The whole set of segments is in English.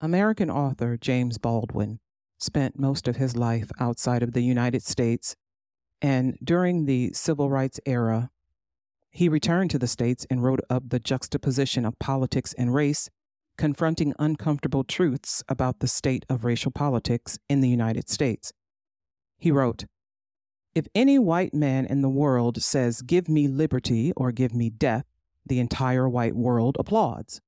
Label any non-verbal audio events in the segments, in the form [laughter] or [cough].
American author James Baldwin spent most of his life outside of the United States, and during the civil rights era, he returned to the States and wrote up the juxtaposition of politics and race, confronting uncomfortable truths about the state of racial politics in the United States. He wrote, If any white man in the world says, Give me liberty or give me death, the entire white world applauds.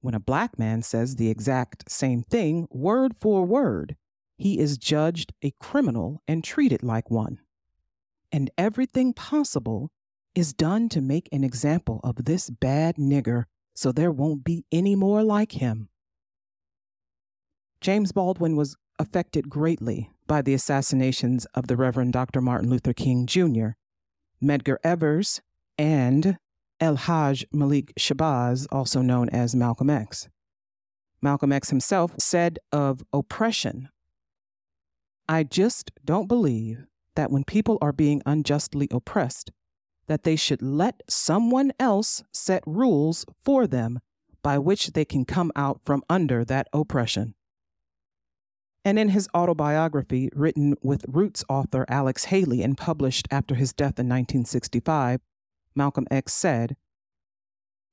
When a black man says the exact same thing, word for word, he is judged a criminal and treated like one. And everything possible is done to make an example of this bad nigger so there won't be any more like him. James Baldwin was affected greatly by the assassinations of the Reverend Dr. Martin Luther King Jr., Medgar Evers, and El Hajj Malik Shabazz, also known as Malcolm X. Malcolm X himself said of oppression I just don't believe that when people are being unjustly oppressed, that they should let someone else set rules for them by which they can come out from under that oppression. And in his autobiography, written with Roots author Alex Haley and published after his death in 1965, Malcolm X said,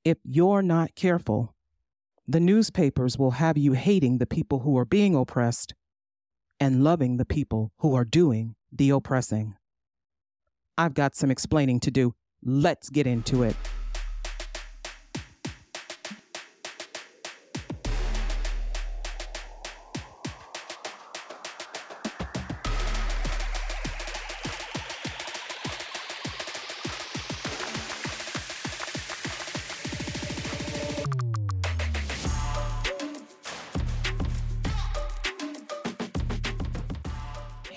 If you're not careful, the newspapers will have you hating the people who are being oppressed and loving the people who are doing the oppressing. I've got some explaining to do. Let's get into it.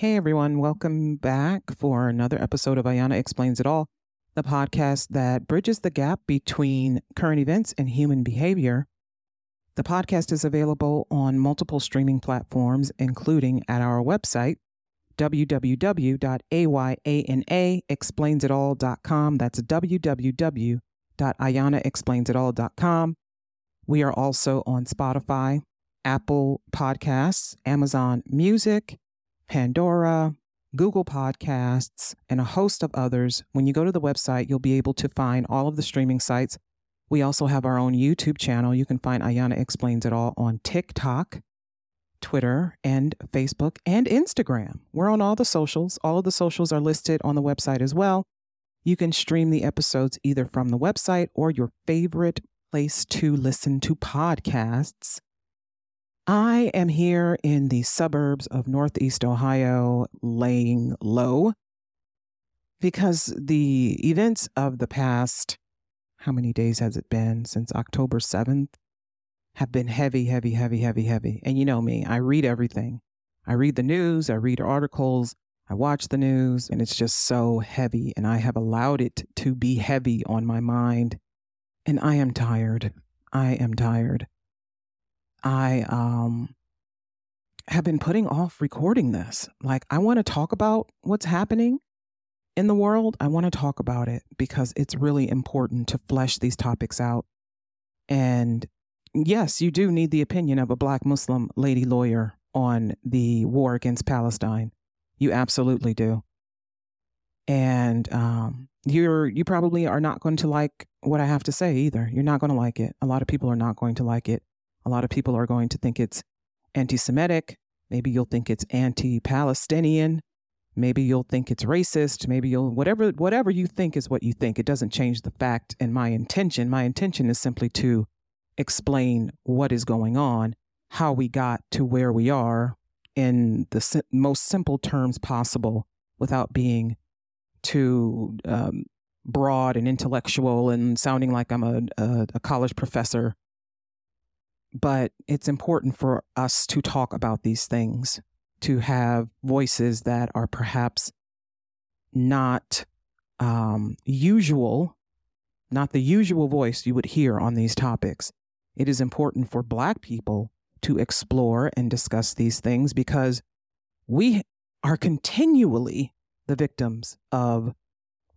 Hey everyone, welcome back for another episode of Ayana Explains It All, the podcast that bridges the gap between current events and human behavior. The podcast is available on multiple streaming platforms, including at our website, www.ayanaexplainsitall.com. That's www.ayanaexplainsitall.com. We are also on Spotify, Apple Podcasts, Amazon Music, Pandora, Google Podcasts, and a host of others. When you go to the website, you'll be able to find all of the streaming sites. We also have our own YouTube channel. You can find Ayana Explains It All on TikTok, Twitter, and Facebook, and Instagram. We're on all the socials. All of the socials are listed on the website as well. You can stream the episodes either from the website or your favorite place to listen to podcasts. I am here in the suburbs of Northeast Ohio, laying low because the events of the past, how many days has it been since October 7th, have been heavy, heavy, heavy, heavy, heavy. And you know me, I read everything. I read the news, I read articles, I watch the news, and it's just so heavy. And I have allowed it to be heavy on my mind. And I am tired. I am tired. I um have been putting off recording this. Like I want to talk about what's happening in the world. I want to talk about it because it's really important to flesh these topics out. And yes, you do need the opinion of a black Muslim lady lawyer on the war against Palestine. You absolutely do. And um, you're you probably are not going to like what I have to say either. You're not going to like it. A lot of people are not going to like it. A lot of people are going to think it's anti Semitic. Maybe you'll think it's anti Palestinian. Maybe you'll think it's racist. Maybe you'll, whatever, whatever you think is what you think. It doesn't change the fact and my intention. My intention is simply to explain what is going on, how we got to where we are in the most simple terms possible without being too um, broad and intellectual and sounding like I'm a, a, a college professor but it's important for us to talk about these things, to have voices that are perhaps not um, usual, not the usual voice you would hear on these topics. It is important for Black people to explore and discuss these things because we are continually the victims of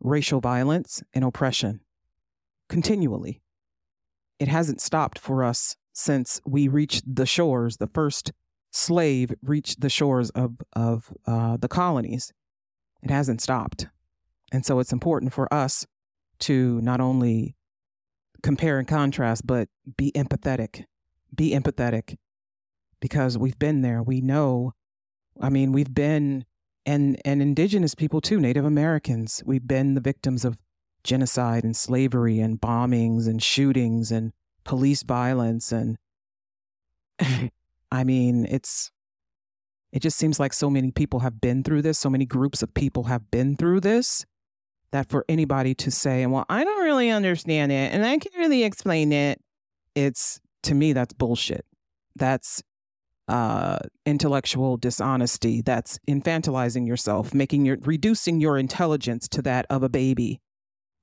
racial violence and oppression. Continually. It hasn't stopped for us since we reached the shores, the first slave reached the shores of, of uh, the colonies. It hasn't stopped. And so it's important for us to not only compare and contrast, but be empathetic. Be empathetic because we've been there. We know, I mean, we've been, and, and indigenous people too, Native Americans, we've been the victims of genocide and slavery and bombings and shootings and police violence. And [laughs] I mean, it's, it just seems like so many people have been through this, so many groups of people have been through this that for anybody to say, and well, I don't really understand it and I can't really explain it, it's to me, that's bullshit. That's uh, intellectual dishonesty. That's infantilizing yourself, making your reducing your intelligence to that of a baby.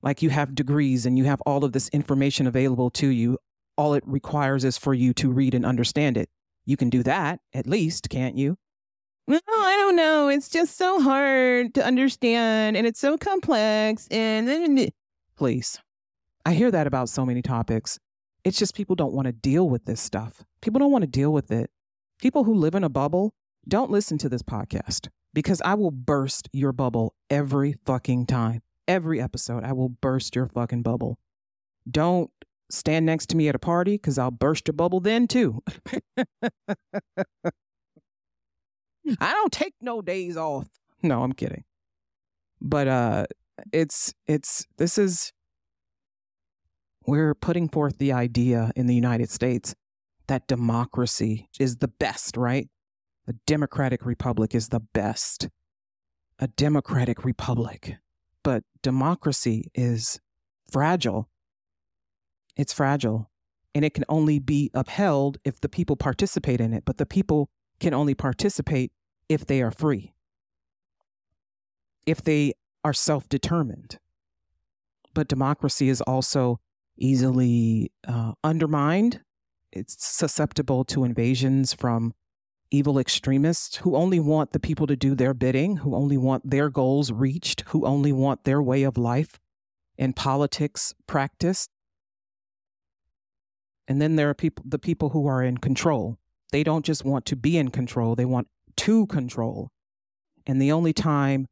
Like you have degrees and you have all of this information available to you. All it requires is for you to read and understand it. You can do that, at least, can't you? No, I don't know. It's just so hard to understand and it's so complex. And then please, I hear that about so many topics. It's just people don't want to deal with this stuff. People don't want to deal with it. People who live in a bubble, don't listen to this podcast because I will burst your bubble every fucking time. Every episode, I will burst your fucking bubble. Don't stand next to me at a party because I'll burst your bubble then too. [laughs] I don't take no days off. No, I'm kidding. But uh it's it's this is we're putting forth the idea in the United States that democracy is the best, right? A democratic republic is the best. A democratic republic. But democracy is fragile. It's fragile. And it can only be upheld if the people participate in it. But the people can only participate if they are free, if they are self determined. But democracy is also easily uh, undermined it's susceptible to invasions from evil extremists who only want the people to do their bidding, who only want their goals reached, who only want their way of life and politics practiced. And then there are people the people who are in control. They don't just want to be in control, they want to control. And the only time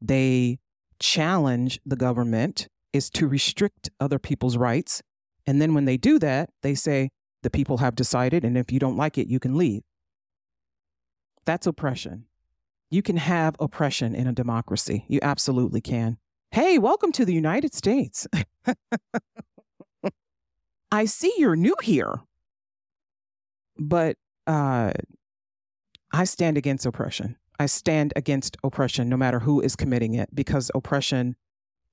they challenge the government is to restrict other people's rights. And then when they do that, they say, the people have decided, and if you don't like it, you can leave. That's oppression. You can have oppression in a democracy. You absolutely can. Hey, welcome to the United States. [laughs] I see you're new here. But uh, I stand against oppression. I stand against oppression no matter who is committing it because oppression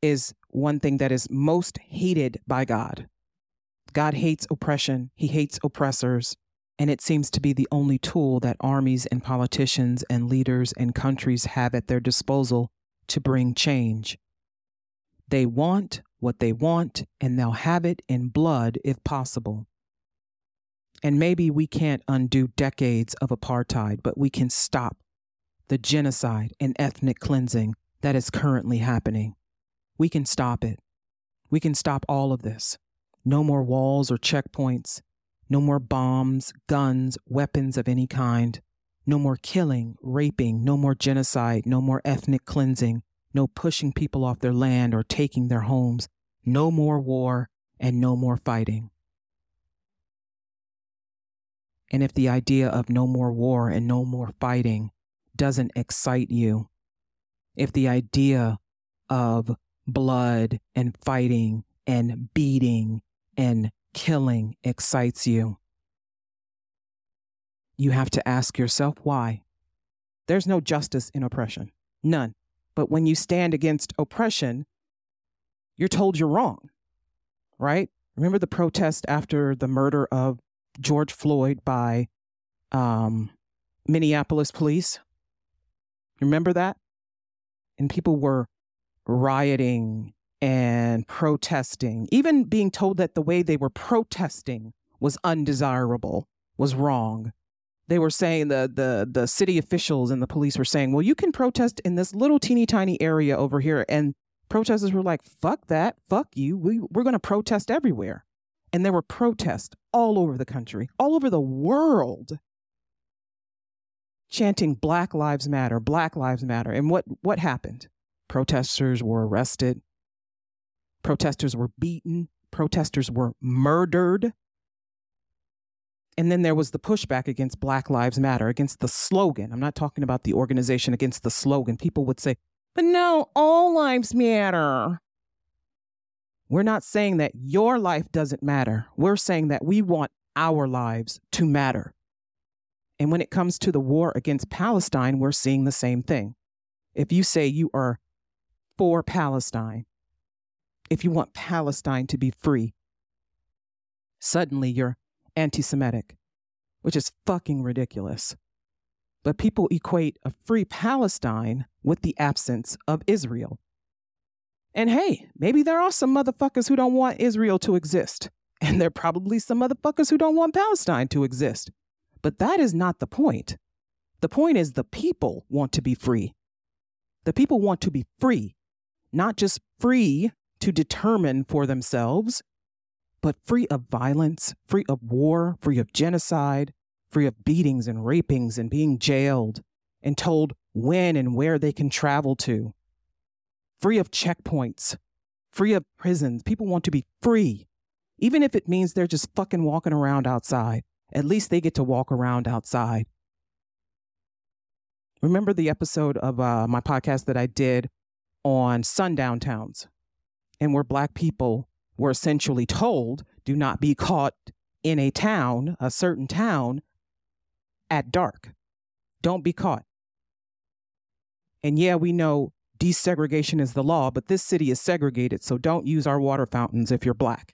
is one thing that is most hated by God. God hates oppression, he hates oppressors, and it seems to be the only tool that armies and politicians and leaders and countries have at their disposal to bring change. They want what they want, and they'll have it in blood if possible. And maybe we can't undo decades of apartheid, but we can stop the genocide and ethnic cleansing that is currently happening. We can stop it. We can stop all of this. No more walls or checkpoints. No more bombs, guns, weapons of any kind. No more killing, raping, no more genocide, no more ethnic cleansing, no pushing people off their land or taking their homes, no more war, and no more fighting. And if the idea of no more war and no more fighting doesn't excite you, if the idea of blood and fighting and beating and killing excites you, you have to ask yourself why. There's no justice in oppression, none. But when you stand against oppression, you're told you're wrong, right? Remember the protest after the murder of George Floyd by um, Minneapolis police? Remember that? And people were rioting and protesting, even being told that the way they were protesting was undesirable, was wrong. They were saying the the the city officials and the police were saying, "Well, you can protest in this little teeny tiny area over here." And protesters were like, "Fuck that. Fuck you. We we're going to protest everywhere." And there were protests all over the country, all over the world, chanting Black Lives Matter, Black Lives Matter. And what, what happened? Protesters were arrested, protesters were beaten, protesters were murdered. And then there was the pushback against Black Lives Matter, against the slogan. I'm not talking about the organization, against the slogan. People would say, but no, all lives matter. We're not saying that your life doesn't matter. We're saying that we want our lives to matter. And when it comes to the war against Palestine, we're seeing the same thing. If you say you are for Palestine, if you want Palestine to be free, suddenly you're anti Semitic, which is fucking ridiculous. But people equate a free Palestine with the absence of Israel. And hey, maybe there are some motherfuckers who don't want Israel to exist. [laughs] And there are probably some motherfuckers who don't want Palestine to exist. But that is not the point. The point is the people want to be free. The people want to be free, not just free to determine for themselves, but free of violence, free of war, free of genocide, free of beatings and rapings and being jailed and told when and where they can travel to, free of checkpoints, free of prisons. People want to be free, even if it means they're just fucking walking around outside. At least they get to walk around outside. Remember the episode of uh, my podcast that I did on sundown towns, and where Black people were essentially told do not be caught in a town, a certain town, at dark. Don't be caught. And yeah, we know desegregation is the law, but this city is segregated, so don't use our water fountains if you're black.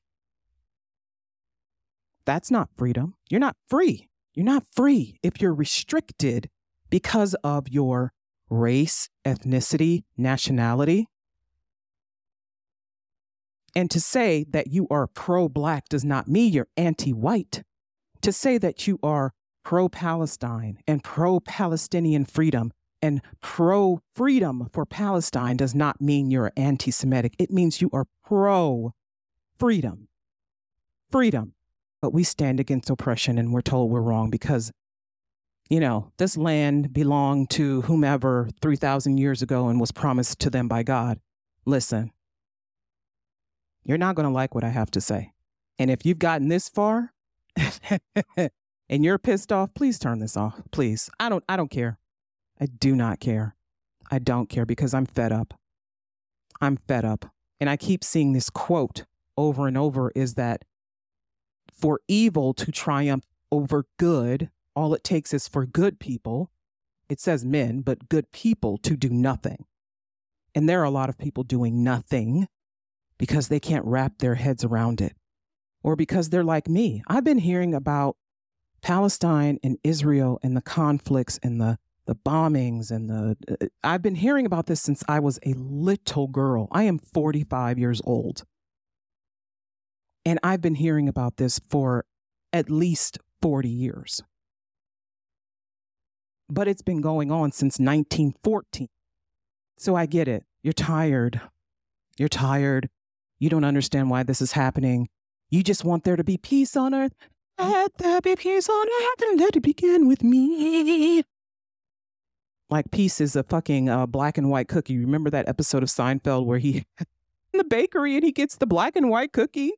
That's not freedom. You're not free. You're not free if you're restricted because of your race, ethnicity, nationality. And to say that you are pro black does not mean you're anti white. To say that you are pro Palestine and pro Palestinian freedom and pro freedom for Palestine does not mean you're anti Semitic. It means you are pro freedom. Freedom. But we stand against oppression and we're told we're wrong because, you know, this land belonged to whomever 3,000 years ago and was promised to them by God. Listen, you're not going to like what I have to say. And if you've gotten this far, [laughs] and you're pissed off, please turn this off. Please. I don't I don't care. I do not care. I don't care because I'm fed up. I'm fed up. And I keep seeing this quote over and over is that for evil to triumph over good, all it takes is for good people, it says men, but good people to do nothing. And there are a lot of people doing nothing because they can't wrap their heads around it or because they're like me. I've been hearing about Palestine and Israel and the conflicts and the the bombings and the uh, I've been hearing about this since I was a little girl. I am 45 years old. And I've been hearing about this for at least 40 years. But it's been going on since 1914. So I get it. You're tired. You're tired. You don't understand why this is happening. You just want there to be peace on earth. Let there be peace on earth and let it begin with me. Like peace is a fucking uh, black and white cookie. Remember that episode of Seinfeld where he [laughs] in the bakery and he gets the black and white cookie,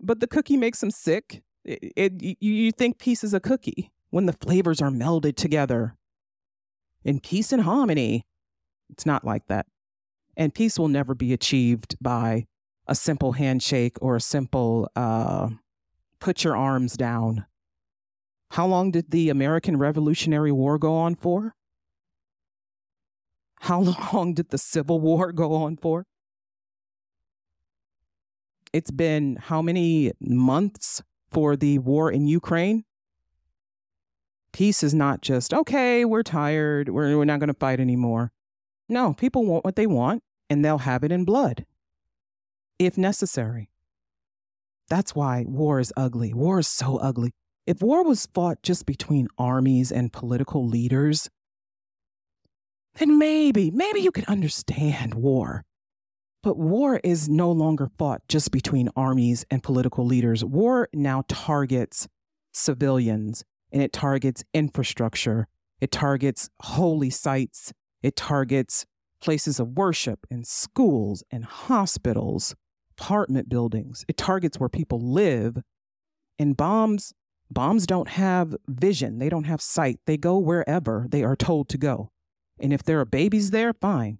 but the cookie makes him sick. It, it, you, you think peace is a cookie when the flavors are melded together in peace and harmony. It's not like that. And peace will never be achieved by a simple handshake or a simple uh, put your arms down. How long did the American Revolutionary War go on for? How [laughs] long did the Civil War go on for? It's been how many months for the war in Ukraine? Peace is not just, okay, we're tired, we're, we're not going to fight anymore. No, people want what they want, and they'll have it in blood if necessary. That's why war is ugly. War is so ugly. If war was fought just between armies and political leaders, then maybe, maybe you could understand war. But war is no longer fought just between armies and political leaders. War now targets civilians and it targets infrastructure. It targets holy sites. It targets places of worship and schools and hospitals, apartment buildings. It targets where people live. And bombs bombs don't have vision. They don't have sight. They go wherever they are told to go. And if there are babies there, fine.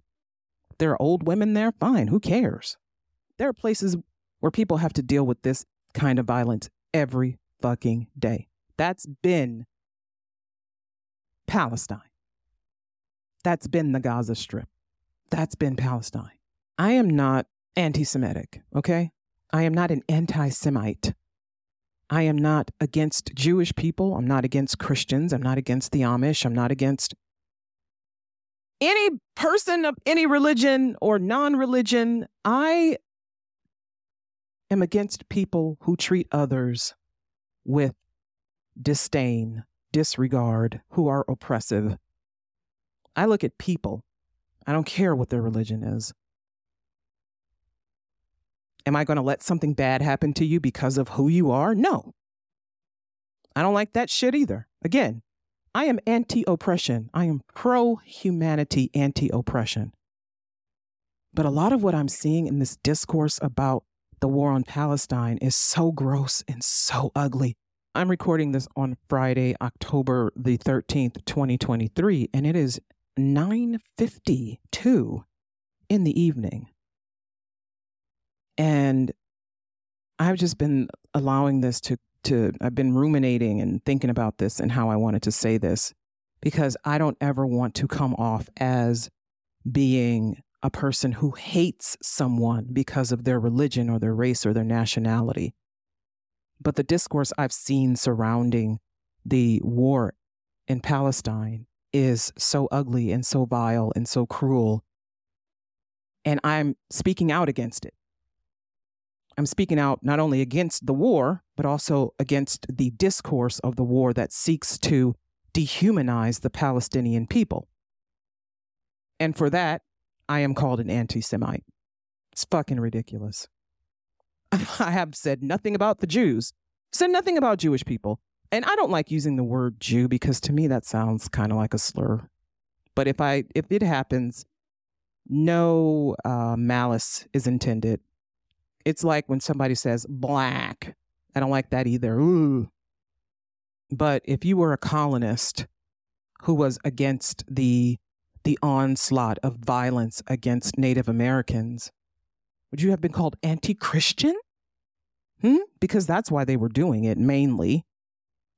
If there are old women there, fine. Who cares? There are places where people have to deal with this kind of violence every fucking day. That's been Palestine. That's been the Gaza Strip. That's been Palestine. I am not anti Semitic, okay? I am not an anti Semite. I am not against Jewish people. I'm not against Christians. I'm not against the Amish. I'm not against any person of any religion or non religion. I am against people who treat others with disdain, disregard, who are oppressive. I look at people. I don't care what their religion is. Am I going to let something bad happen to you because of who you are? No. I don't like that shit either. Again, I am anti oppression. I am pro humanity, anti oppression. But a lot of what I'm seeing in this discourse about the war on Palestine is so gross and so ugly. I'm recording this on Friday, October the 13th, 2023, and it is 9:52 in the evening. And I've just been allowing this to to I've been ruminating and thinking about this and how I wanted to say this because I don't ever want to come off as being a person who hates someone because of their religion or their race or their nationality. But the discourse I've seen surrounding the war in Palestine is so ugly and so vile and so cruel. And I'm speaking out against it. I'm speaking out not only against the war, but also against the discourse of the war that seeks to dehumanize the Palestinian people. And for that, I am called an anti Semite. It's fucking ridiculous. [laughs] I have said nothing about the Jews, said nothing about Jewish people. And I don't like using the word Jew because to me that sounds kind of like a slur. But if I if it happens, no uh, malice is intended it's like when somebody says black. I don't like that either. Ooh. But if you were a colonist who was against the the onslaught of violence against Native Americans, would you have been called anti-Christian? Hmm? Because that's why they were doing it mainly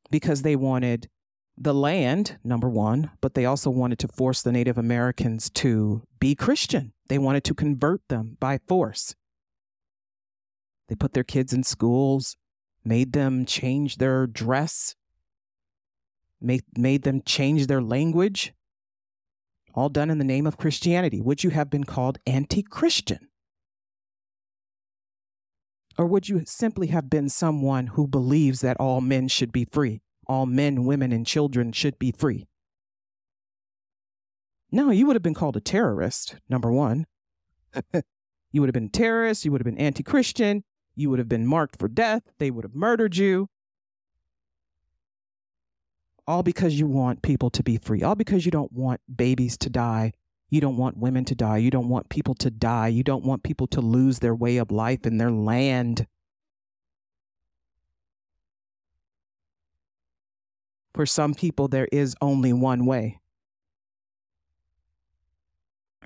because they wanted the land, number one, but they also wanted to force the Native Americans to be Christian. They wanted to convert them by force. They put their kids in schools, made them change their dress, made, made them change their language, all done in the name of Christianity. Would you have been called anti Christian? Or would you simply have been someone who believes that all men should be free? All men, women, and children should be free? No, you would have been called a terrorist, number one. [laughs] you would have been a terrorist, you would have been anti Christian, you would have been marked for death. They would have murdered you. All because you want people to be free. All because you don't want babies to die. You don't want women to die. You don't want people to die. You don't want people to lose their way of life and their land. For some people, there is only one way.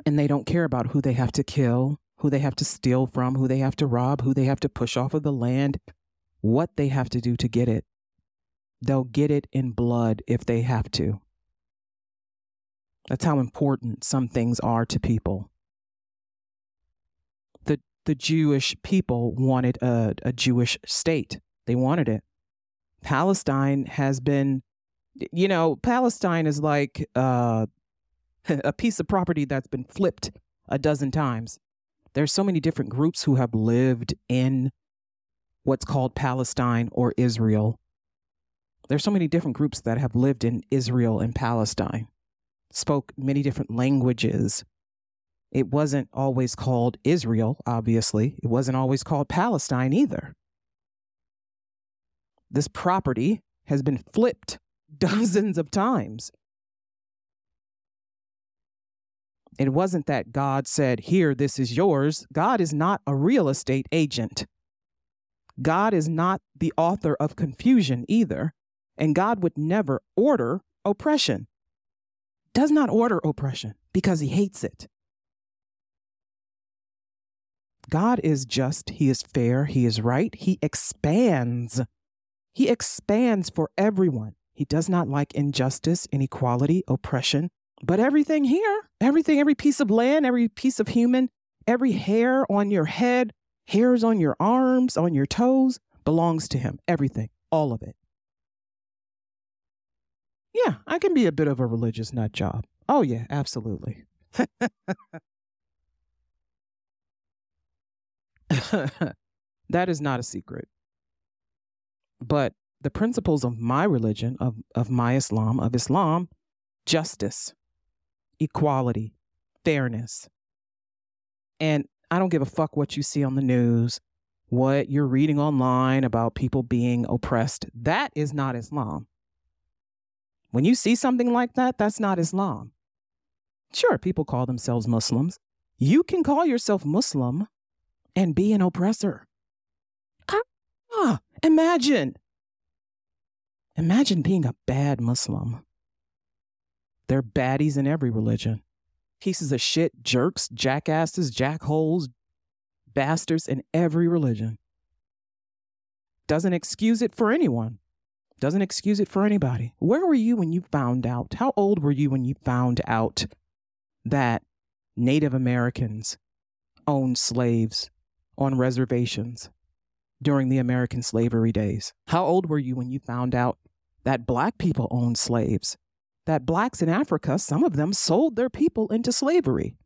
And they don't care about who they have to kill who they have to steal from, who they have to rob, who they have to push off of the land, what they have to do to get it. They'll get it in blood if they have to. That's how important some things are to people. The, the Jewish people wanted a, a Jewish state, they wanted it. Palestine has been, you know, Palestine is like uh, [laughs] a piece of property that's been flipped a dozen times. There's so many different groups who have lived in what's called Palestine or Israel. There's so many different groups that have lived in Israel and Palestine, spoke many different languages. It wasn't always called Israel, obviously. It wasn't always called Palestine either. This property has been flipped [laughs] dozens of times. It wasn't that God said, Here, this is yours. God is not a real estate agent. God is not the author of confusion either. And God would never order oppression. Does not order oppression because he hates it. God is just, He is fair, He is right, He expands. He expands for everyone. He does not like injustice, inequality, oppression. But everything here, everything, every piece of land, every piece of human, every hair on your head, hairs on your arms, on your toes, belongs to Him. Everything, all of it. Yeah, I can be a bit of a religious nut job. Oh, yeah, absolutely. [laughs] that is not a secret. But the principles of my religion, of, of my Islam, of Islam, justice, equality, fairness. And I don't give a fuck what you see on the news, what you're reading online about people being oppressed. That is not Islam. When you see something like that, that's not Islam. Sure, people call themselves Muslims. You can call yourself Muslim and be an oppressor. Ah, imagine. Imagine being a bad Muslim. They're baddies in every religion. Pieces of shit, jerks, jackasses, jackholes, bastards in every religion. Doesn't excuse it for anyone. Doesn't excuse it for anybody. Where were you when you found out? How old were you when you found out that Native Americans owned slaves on reservations during the American slavery days? How old were you when you found out that black people owned slaves? That blacks in Africa, some of them sold their people into slavery.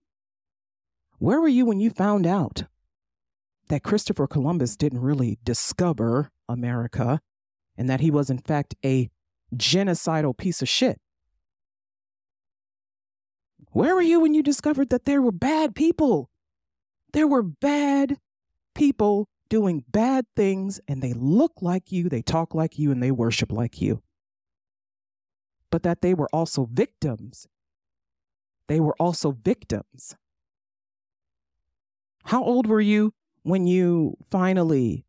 Where were you when you found out that Christopher Columbus didn't really discover America and that he was, in fact, a genocidal piece of shit? Where were you when you discovered that there were bad people? There were bad people doing bad things and they look like you, they talk like you, and they worship like you. But that they were also victims. They were also victims. How old were you when you finally,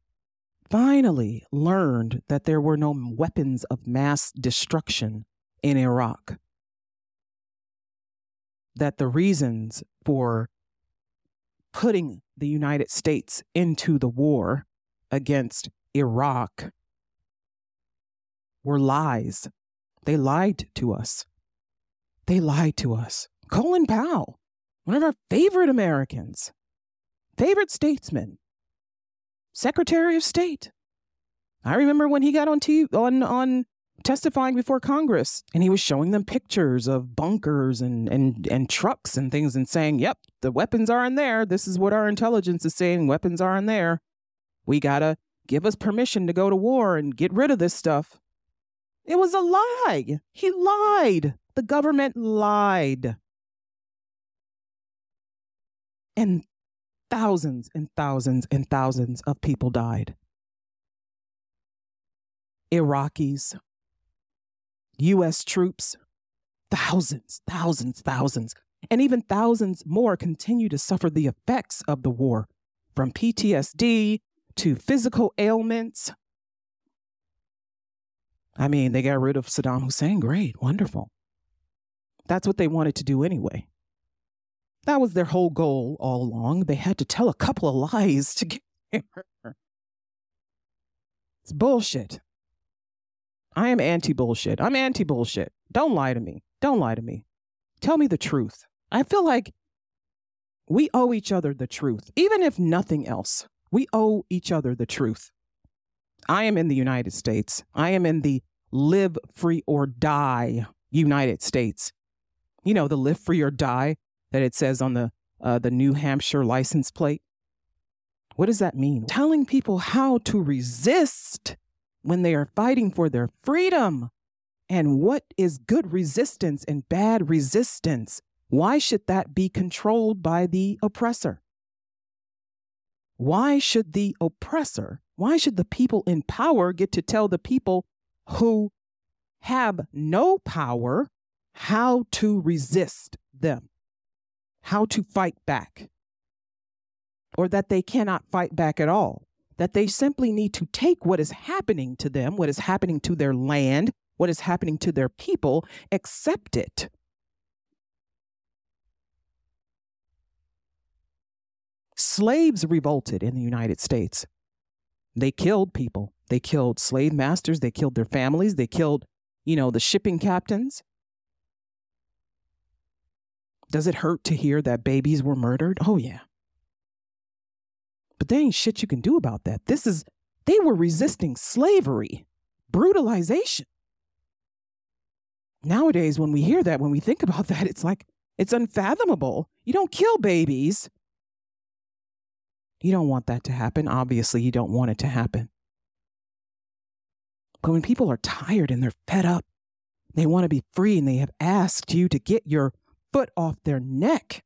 finally learned that there were no weapons of mass destruction in Iraq? That the reasons for putting the United States into the war against Iraq were lies. They lied to us. They lied to us. Colin Powell, one of our favorite Americans, favorite statesman, Secretary of State. I remember when he got on TV, on on testifying before Congress and he was showing them pictures of bunkers and, and, and trucks and things and saying, yep, the weapons are in there. This is what our intelligence is saying. Weapons are in there. We got to give us permission to go to war and get rid of this stuff. It was a lie. He lied. The government lied. And thousands and thousands and thousands of people died. Iraqis, U.S. troops, thousands, thousands, thousands, and even thousands more continue to suffer the effects of the war, from PTSD to physical ailments. I mean, they got rid of Saddam Hussein. Great, wonderful. That's what they wanted to do anyway. That was their whole goal all along. They had to tell a couple of lies to get [laughs] there. It's bullshit. I am anti bullshit. I'm anti bullshit. Don't lie to me. Don't lie to me. Tell me the truth. I feel like we owe each other the truth, even if nothing else. We owe each other the truth. I am in the United States. I am in the live free or die United States. You know, the live free or die that it says on the uh, the New Hampshire license plate. What does that mean? Telling people how to resist when they are fighting for their freedom. And what is good resistance and bad resistance? Why should that be controlled by the oppressor? Why should the oppressor, why should the people in power get to tell the people who have no power how to resist them, how to fight back, or that they cannot fight back at all? That they simply need to take what is happening to them, what is happening to their land, what is happening to their people, accept it Slaves revolted in the United States. They killed people. They killed slave masters. They killed their families. They killed, you know, the shipping captains. Does it hurt to hear that babies were murdered? Oh, yeah. But there ain't shit you can do about that. This is, they were resisting slavery, brutalization. Nowadays, when we hear that, when we think about [laughs] that, it's like, it's unfathomable. You don't kill babies. You don't want that to happen. Obviously, you don't want it to happen. But when people are tired and they're fed up, they want to be free and they have asked you to get your foot off their neck.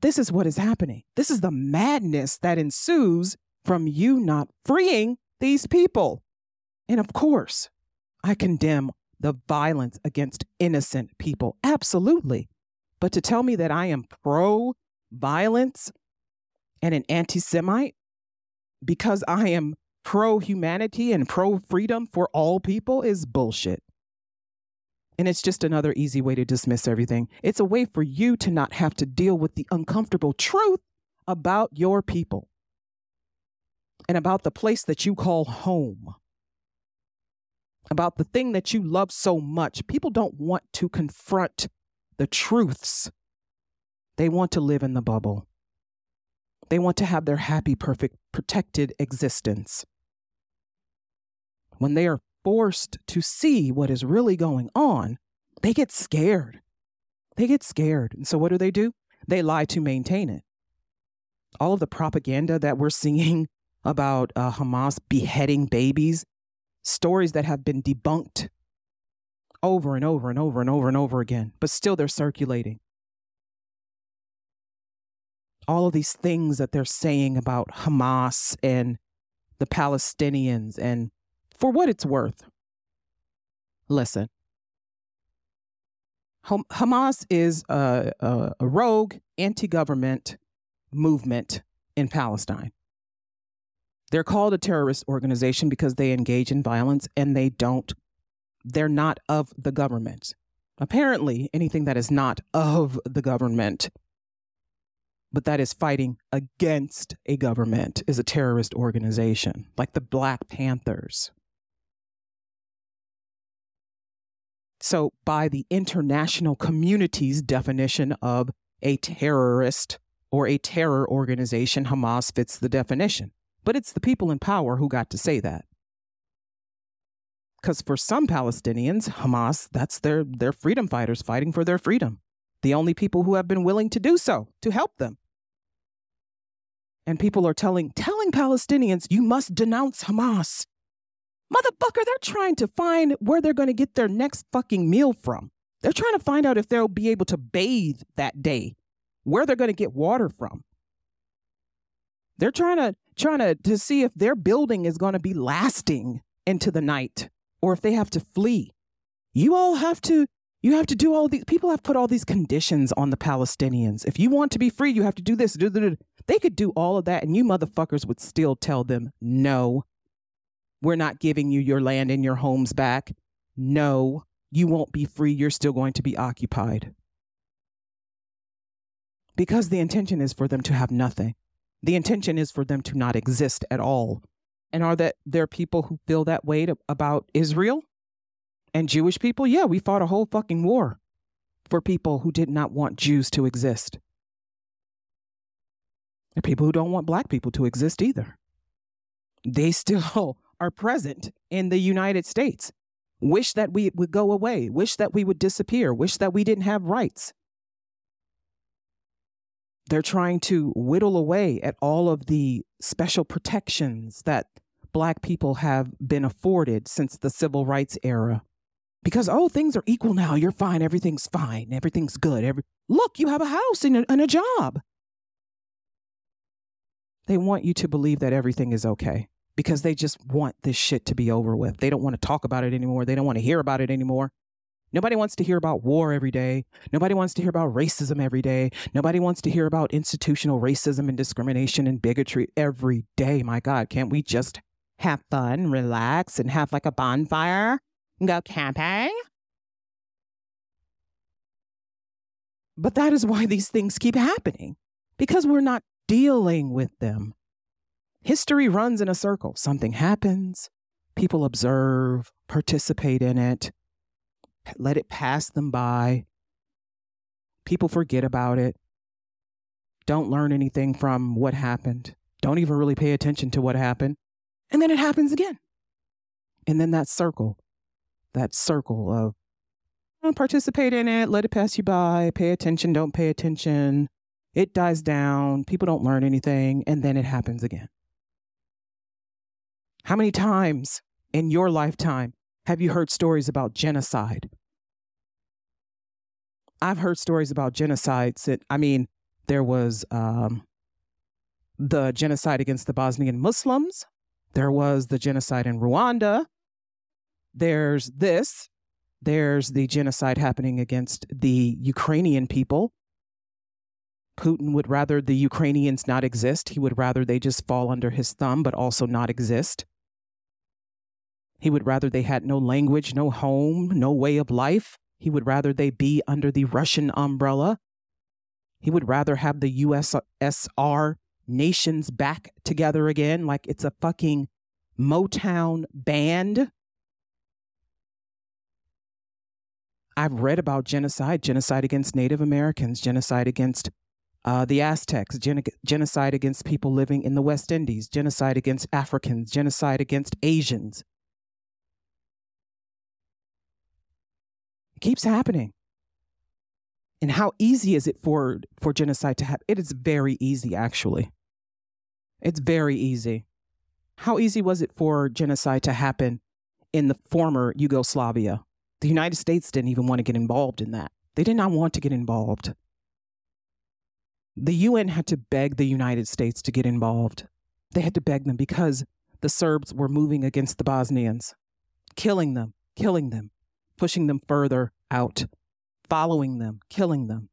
This is what is happening. This is the madness that ensues from you not freeing these people. And of course, I condemn the violence against innocent people. Absolutely. But to tell me that I am pro violence and an anti Semite because I am pro humanity and pro freedom for all people is bullshit. And it's just another easy way to dismiss everything. It's a way for you to not have to deal with the uncomfortable truth about your people and about the place that you call home, about the thing that you love so much. People don't want to confront the truths, they want to live in the bubble. They want to have their happy, perfect, protected existence. When they are forced to see what is really going on, they get scared. They get scared. And so what do they do? They lie to maintain it. All of the propaganda that we're seeing [laughs] about uh, Hamas beheading babies, stories that have been debunked over and over and over and over and over again, but still they're circulating all of these things that they're saying about Hamas and the Palestinians. And for what it's worth, listen, Hamas is a, a, a rogue anti government movement in Palestine. They're called a terrorist organization because they engage in violence and they don't, they're not of the government. Apparently, anything that is not of the government but that is fighting against a government is a terrorist organization, like the Black Panthers. So, by the international community's definition of a terrorist or a terror organization, Hamas fits the definition. But it's the people in power who got to say that. Because for some Palestinians, Hamas, that's their, their freedom fighters fighting for their freedom the only people who have been willing to do so to help them. And people are telling telling Palestinians, you must denounce Hamas. Motherfucker, they're trying to find where they're going to get their next fucking meal from. They're trying to find out if they'll be able to bathe that day, where they're going to get water from. They're trying to trying to, to see if their building is going to be lasting into the night or if they have to flee. You all have to you have to do all these people have put all these conditions on the Palestinians. If you want to be free, you have to do this. Do They could do all of that and you motherfuckers would still tell them, "No. We're not giving you your land and your homes back. No, you won't be free. You're still going to be occupied." Because the intention is for them to have nothing. The intention is for them to not exist at all. And are that there people who feel that way to, about Israel? And Jewish people, yeah, we fought a whole fucking war for people who did not want Jews to exist. People who don't want black people to exist either. They still [laughs] are present in the United States. Wish that we would go away, wish that we would disappear, wish that we didn't have rights. They're trying to whittle away at all of the special protections that Black people have been afforded since the civil rights era Because, oh, things are equal now. You're fine. Everything's fine. Everything's good. Every- Look, you have a house and a, and a job. They want you to believe that everything is okay because they just want this shit to be over with. They don't want to talk about it anymore. They don't want to hear about it anymore. Nobody wants to hear about war every day. Nobody wants to hear about racism every day. Nobody wants to hear about institutional racism and discrimination and bigotry every day. My God, can't we just have fun, relax, and have like a bonfire go camping? But that is why these things keep happening because we're not dealing with them. History runs in a circle. Something happens, people observe, participate in it, let it pass them by. People forget about it, don't learn anything from what happened, don't even really pay attention to what happened. And then it happens again. And then that circle, that circle of don't participate in it, let it pass you by, pay attention, don't pay attention. It dies down, people don't learn anything, and then it happens again. How many times in your lifetime have you heard stories about genocide? I've heard stories about genocides that, I mean, there was um, the genocide against the Bosnian Muslims, there was the genocide in Rwanda, there's this, there's the genocide happening against the Ukrainian people. Putin would rather the Ukrainians not exist. He would rather they just fall under his thumb, but also not exist. He would rather they had no language, no home, no way of life. He would rather they be under the Russian umbrella. He would rather have the USSR nations back together again like it's a fucking Motown band. I've read about genocide, genocide against Native Americans, genocide against uh, the Aztecs, gen- genocide against people living in the West Indies, genocide against Africans, genocide against Asians. It keeps happening. And how easy is it for, for genocide to happen? It is very easy, actually. It's very easy. How easy was it for genocide to happen in the former Yugoslavia? The United States didn't even want to get involved in that. They did not want to get involved. The UN had to beg the United States to get involved. They had to beg them because the Serbs were moving against the Bosnians, killing them, killing them pushing them further out, following them, killing them.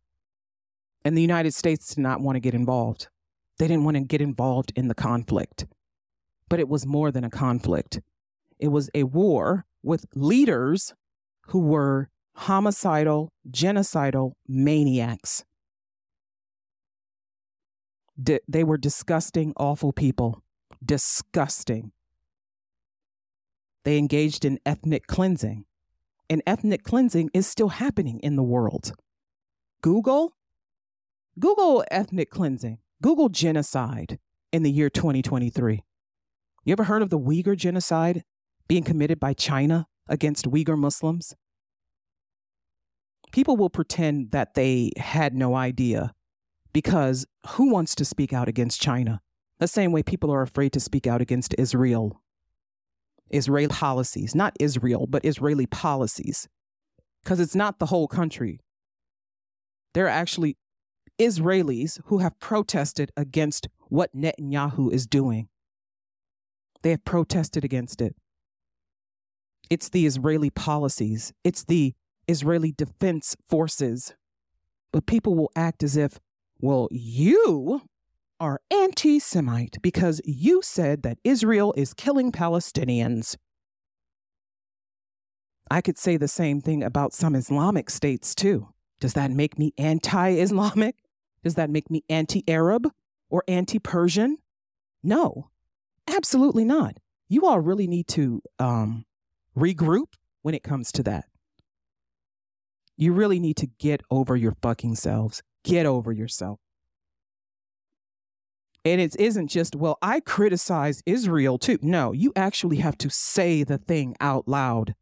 And the United States did not want to get involved. They didn't want to get involved in the conflict. But it was more than a conflict, it was a war with leaders who were homicidal, genocidal maniacs. D- they were disgusting, awful people. Disgusting. They engaged in ethnic cleansing and ethnic cleansing is still happening in the world. Google, Google ethnic cleansing, Google genocide in the year 2023. You ever heard of the Uyghur genocide being committed by China against Uyghur Muslims? People will pretend that they had no idea because who wants to speak out against China? The same way people are afraid to speak out against Israel Israeli policies, not Israel, but Israeli policies, because it's not the whole country. There are actually Israelis who have protested against what Netanyahu is doing. They have protested against it. It's the Israeli policies, it's the Israeli defense forces. But people will act as if, well, you are anti Semite because you said that Israel is killing Palestinians. I could say the same thing about some Islamic states too. Does that make me anti Islamic? Does that make me anti Arab or anti Persian? No, absolutely not. You all really need to um, regroup when it comes to that. You really need to get over your fucking selves. Get over yourself. And it isn't just, well, I criticize Israel too. No, you actually have to say the thing out loud.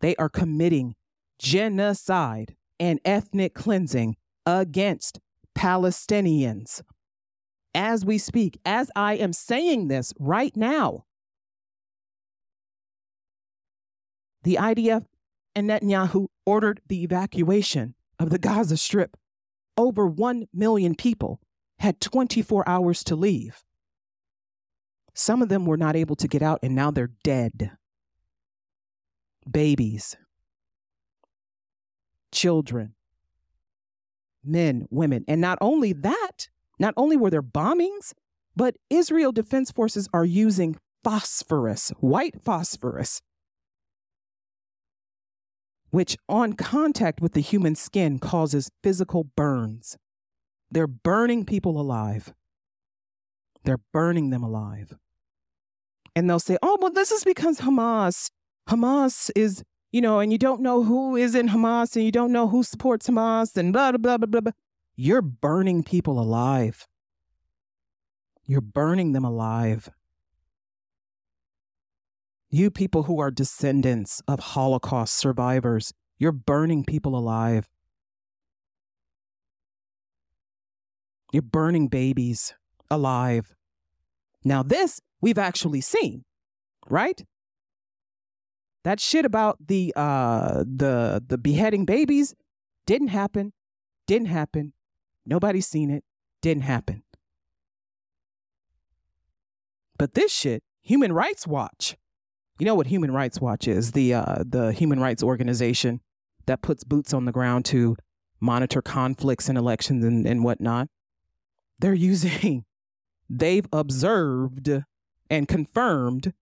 They are committing genocide and ethnic cleansing against Palestinians. As we speak, as I am saying this right now, the IDF and Netanyahu ordered the evacuation of the Gaza Strip, over 1 million people had 24 hours to leave. Some of them were not able to get out, and now they're dead. Babies, children, men, women. And not only that, not only were there bombings, but Israel Defense Forces are using phosphorus, white phosphorus, which on contact with the human skin causes physical burns. They're burning people alive. They're burning them alive. And they'll say, oh, well, this is because Hamas, Hamas is, you know, and you don't know who is in Hamas and you don't know who supports Hamas and blah, blah, blah, blah, blah. You're burning people alive. You're burning them alive. You people who are descendants of Holocaust survivors, you're burning people alive. You're burning babies alive. Now, this we've actually seen, right? That shit about the uh the the beheading babies didn't happen, didn't happen. Nobody's seen it, didn't happen. But this shit, Human Rights Watch. You know what Human Rights Watch is? The uh, the human rights organization that puts boots on the ground to monitor conflicts and elections and, and whatnot. They're using, [laughs] they've observed and confirmed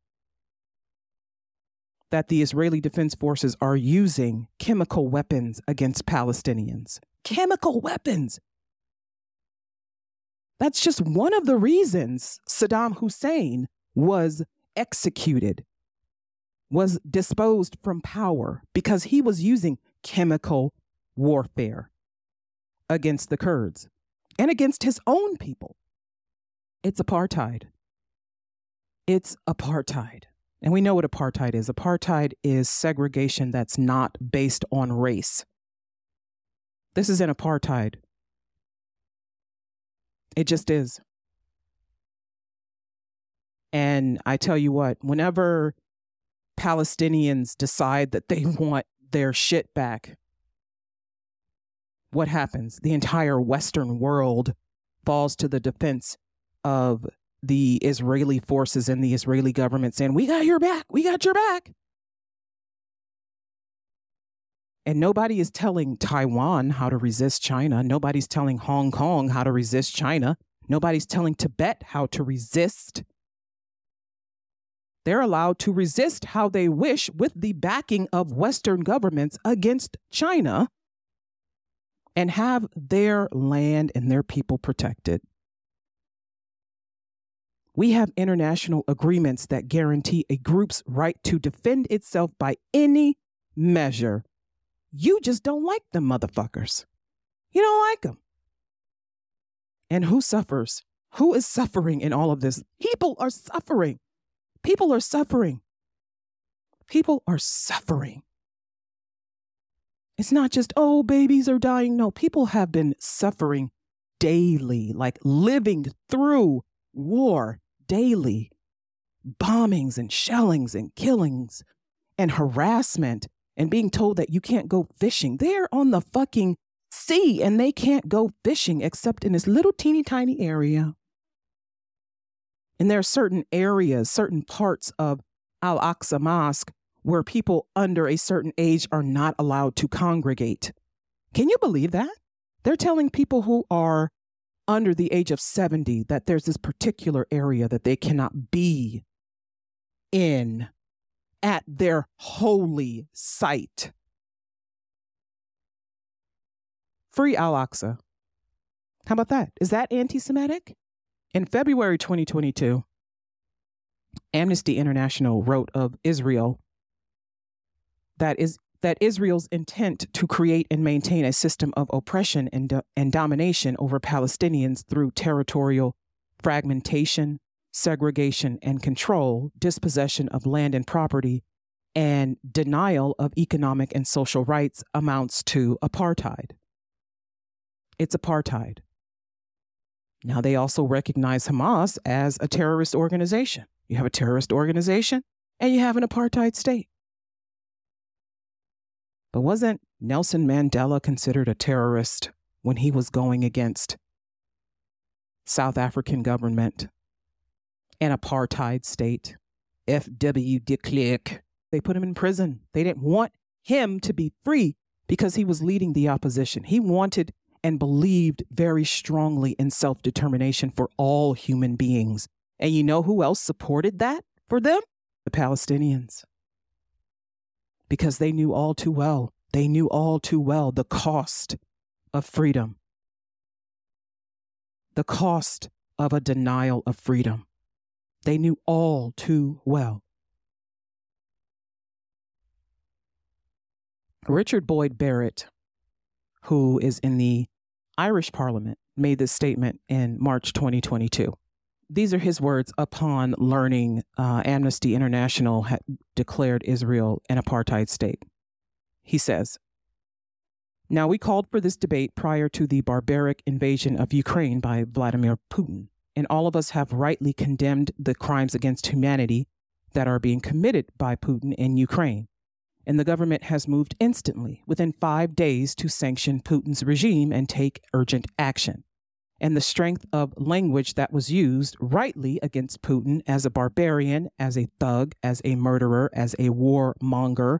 that the Israeli Defense Forces are using chemical weapons against Palestinians. Chemical weapons. That's just one of the reasons Saddam Hussein was executed, was disposed from power, because he was using chemical warfare against the Kurds and against his own people. It's apartheid. It's apartheid. And we know what apartheid is. Apartheid is segregation that's not based on race. This is an apartheid it just is. And I tell you what, whenever Palestinians decide that they [laughs] want their shit back, what happens? The entire Western world falls to the defense of the Israeli forces and the Israeli government saying, We got your back. We got your back. And nobody is telling Taiwan how to resist China. Nobody's telling Hong Kong how to resist China. Nobody's telling Tibet how to resist. They're allowed to resist how they wish with the backing of Western governments against China and have their land and their people protected. We have international agreements that guarantee a group's right to defend itself by any measure you just don't like them motherfuckers. You don't like them. And who suffers? Who is suffering in all of this? People are suffering. People are suffering. People are suffering. It's not just, oh, babies are dying. No, people have been suffering daily, like living through war daily. Bombings and shellings and killings and harassment and being told that you can't go fishing. They're on the fucking sea and they can't go fishing except in this little teeny tiny area. And there are certain areas, certain parts of Al Aqsa Mosque where people under a certain age are not allowed to congregate. Can you believe that? They're telling people who are under the age of 70 that there's this particular area that they cannot be in at their holy site. Free Al Aqsa. How about that? Is that anti Semitic? In February 2022, Amnesty International wrote of Israel that is that Israel's intent to create and maintain a system of oppression and, do- and domination over Palestinians through territorial fragmentation, segregation and control, dispossession of land and property, and denial of economic and social rights amounts to apartheid. It's apartheid. Now, they also recognize Hamas as a terrorist organization. You have a terrorist organization and you have an apartheid state. But wasn't Nelson Mandela considered a terrorist when he was going against South African government, an apartheid state, F.W. de Klerk? They put him in prison. They didn't want him to be free because he was leading the opposition. He wanted and believed very strongly in self determination for all human beings. And you know who else supported that for them? The Palestinians. Because they knew all too well, they knew all too well the cost of freedom, the cost of a denial of freedom. They knew all too well. Richard Boyd Barrett, who is in the Irish Parliament, made this statement in March 2022. These are his words upon learning uh, Amnesty International had declared Israel an apartheid state. He says, Now we called for this debate prior to the barbaric invasion of Ukraine by Vladimir Putin, and all of us have rightly condemned the crimes against humanity that are being committed by Putin in Ukraine and the government has moved instantly, within five days, to sanction Putin's regime and take urgent action. And the strength of language that was used rightly against Putin as a barbarian, as a thug, as a murderer, as a warmonger,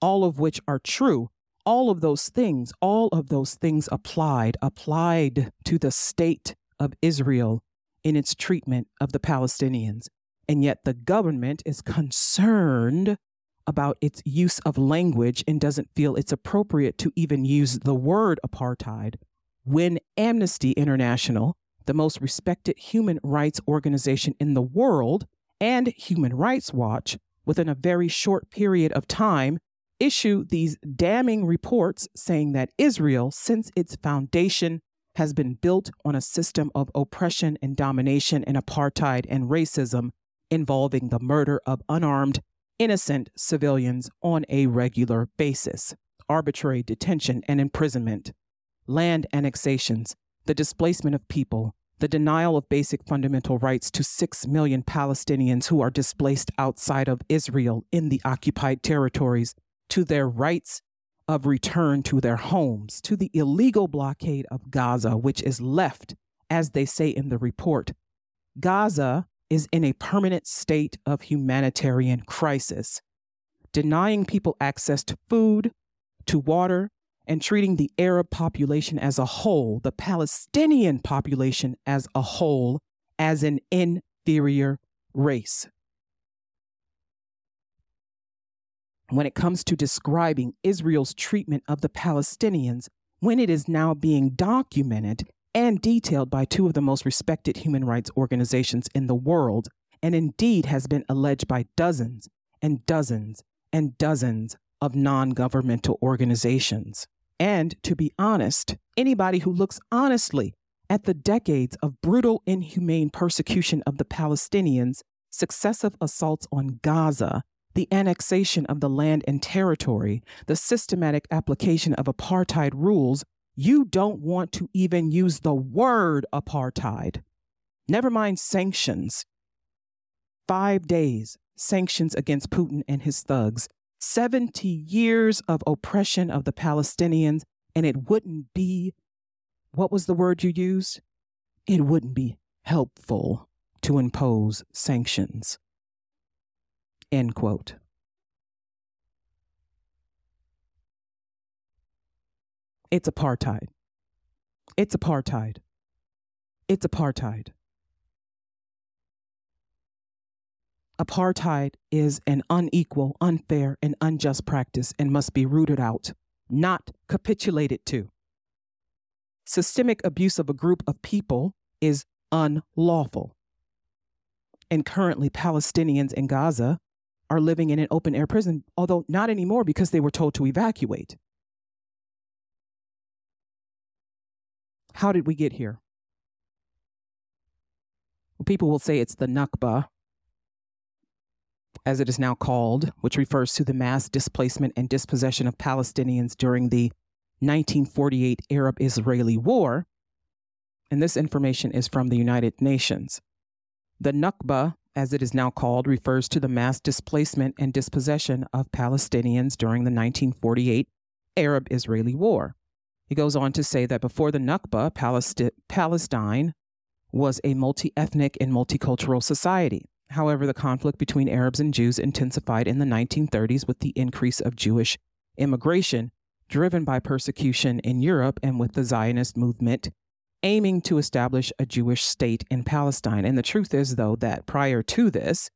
all of which are true. All of those things, all of those things applied, applied to the state of Israel in its treatment of the Palestinians. And yet the government is concerned about its use of language and doesn't feel it's appropriate to even use the word apartheid when Amnesty International, the most respected human rights organization in the world, and Human Rights Watch, within a very short period of time, issue these damning reports saying that Israel, since its foundation, has been built on a system of oppression and domination and apartheid and racism involving the murder of unarmed innocent civilians on a regular basis, arbitrary detention and imprisonment, land annexations, the displacement of people, the denial of basic fundamental rights to 6 million Palestinians who are displaced outside of Israel in the occupied territories, to their rights of return to their homes, to the illegal blockade of Gaza, which is left, as they say in the report. Gaza is in a permanent state of humanitarian crisis, denying people access to food, to water, and treating the Arab population as a whole, the Palestinian population as a whole, as an inferior race. When it comes to describing Israel's treatment of the Palestinians, when it is now being documented and detailed by two of the most respected human rights organizations in the world, and indeed has been alleged by dozens and dozens and dozens of non governmental organizations. And to be honest, anybody who looks honestly at the decades of brutal, inhumane persecution of the Palestinians, successive assaults on Gaza, the annexation of the land and territory, the systematic application of apartheid rules you don't want to even use the word apartheid. Never mind sanctions. Five days, sanctions against Putin and his thugs. 70 years of oppression of the Palestinians, and it wouldn't be, what was the word you used? It wouldn't be helpful to impose sanctions. End quote. It's apartheid. It's apartheid. It's apartheid. Apartheid is an unequal, unfair, and unjust practice and must be rooted out, not capitulated to. Systemic abuse of a group of people is unlawful. And currently, Palestinians in Gaza are living in an open air prison, although not anymore because they were told to evacuate. How did we get here? People will say it's the Nakba, as it is now called, which refers to the mass displacement and dispossession of Palestinians during the 1948 Arab Israeli War. And this information is from the United Nations. The Nakba, as it is now called, refers to the mass displacement and dispossession of Palestinians during the 1948 Arab Israeli war. He goes on to say that before the Nakba, Palestine was a multi ethnic and multicultural society. However, the conflict between Arabs and Jews intensified in the 1930s with the increase of Jewish immigration driven by persecution in Europe and with the Zionist movement aiming to establish a Jewish state in Palestine. And the truth is, though, that prior to this,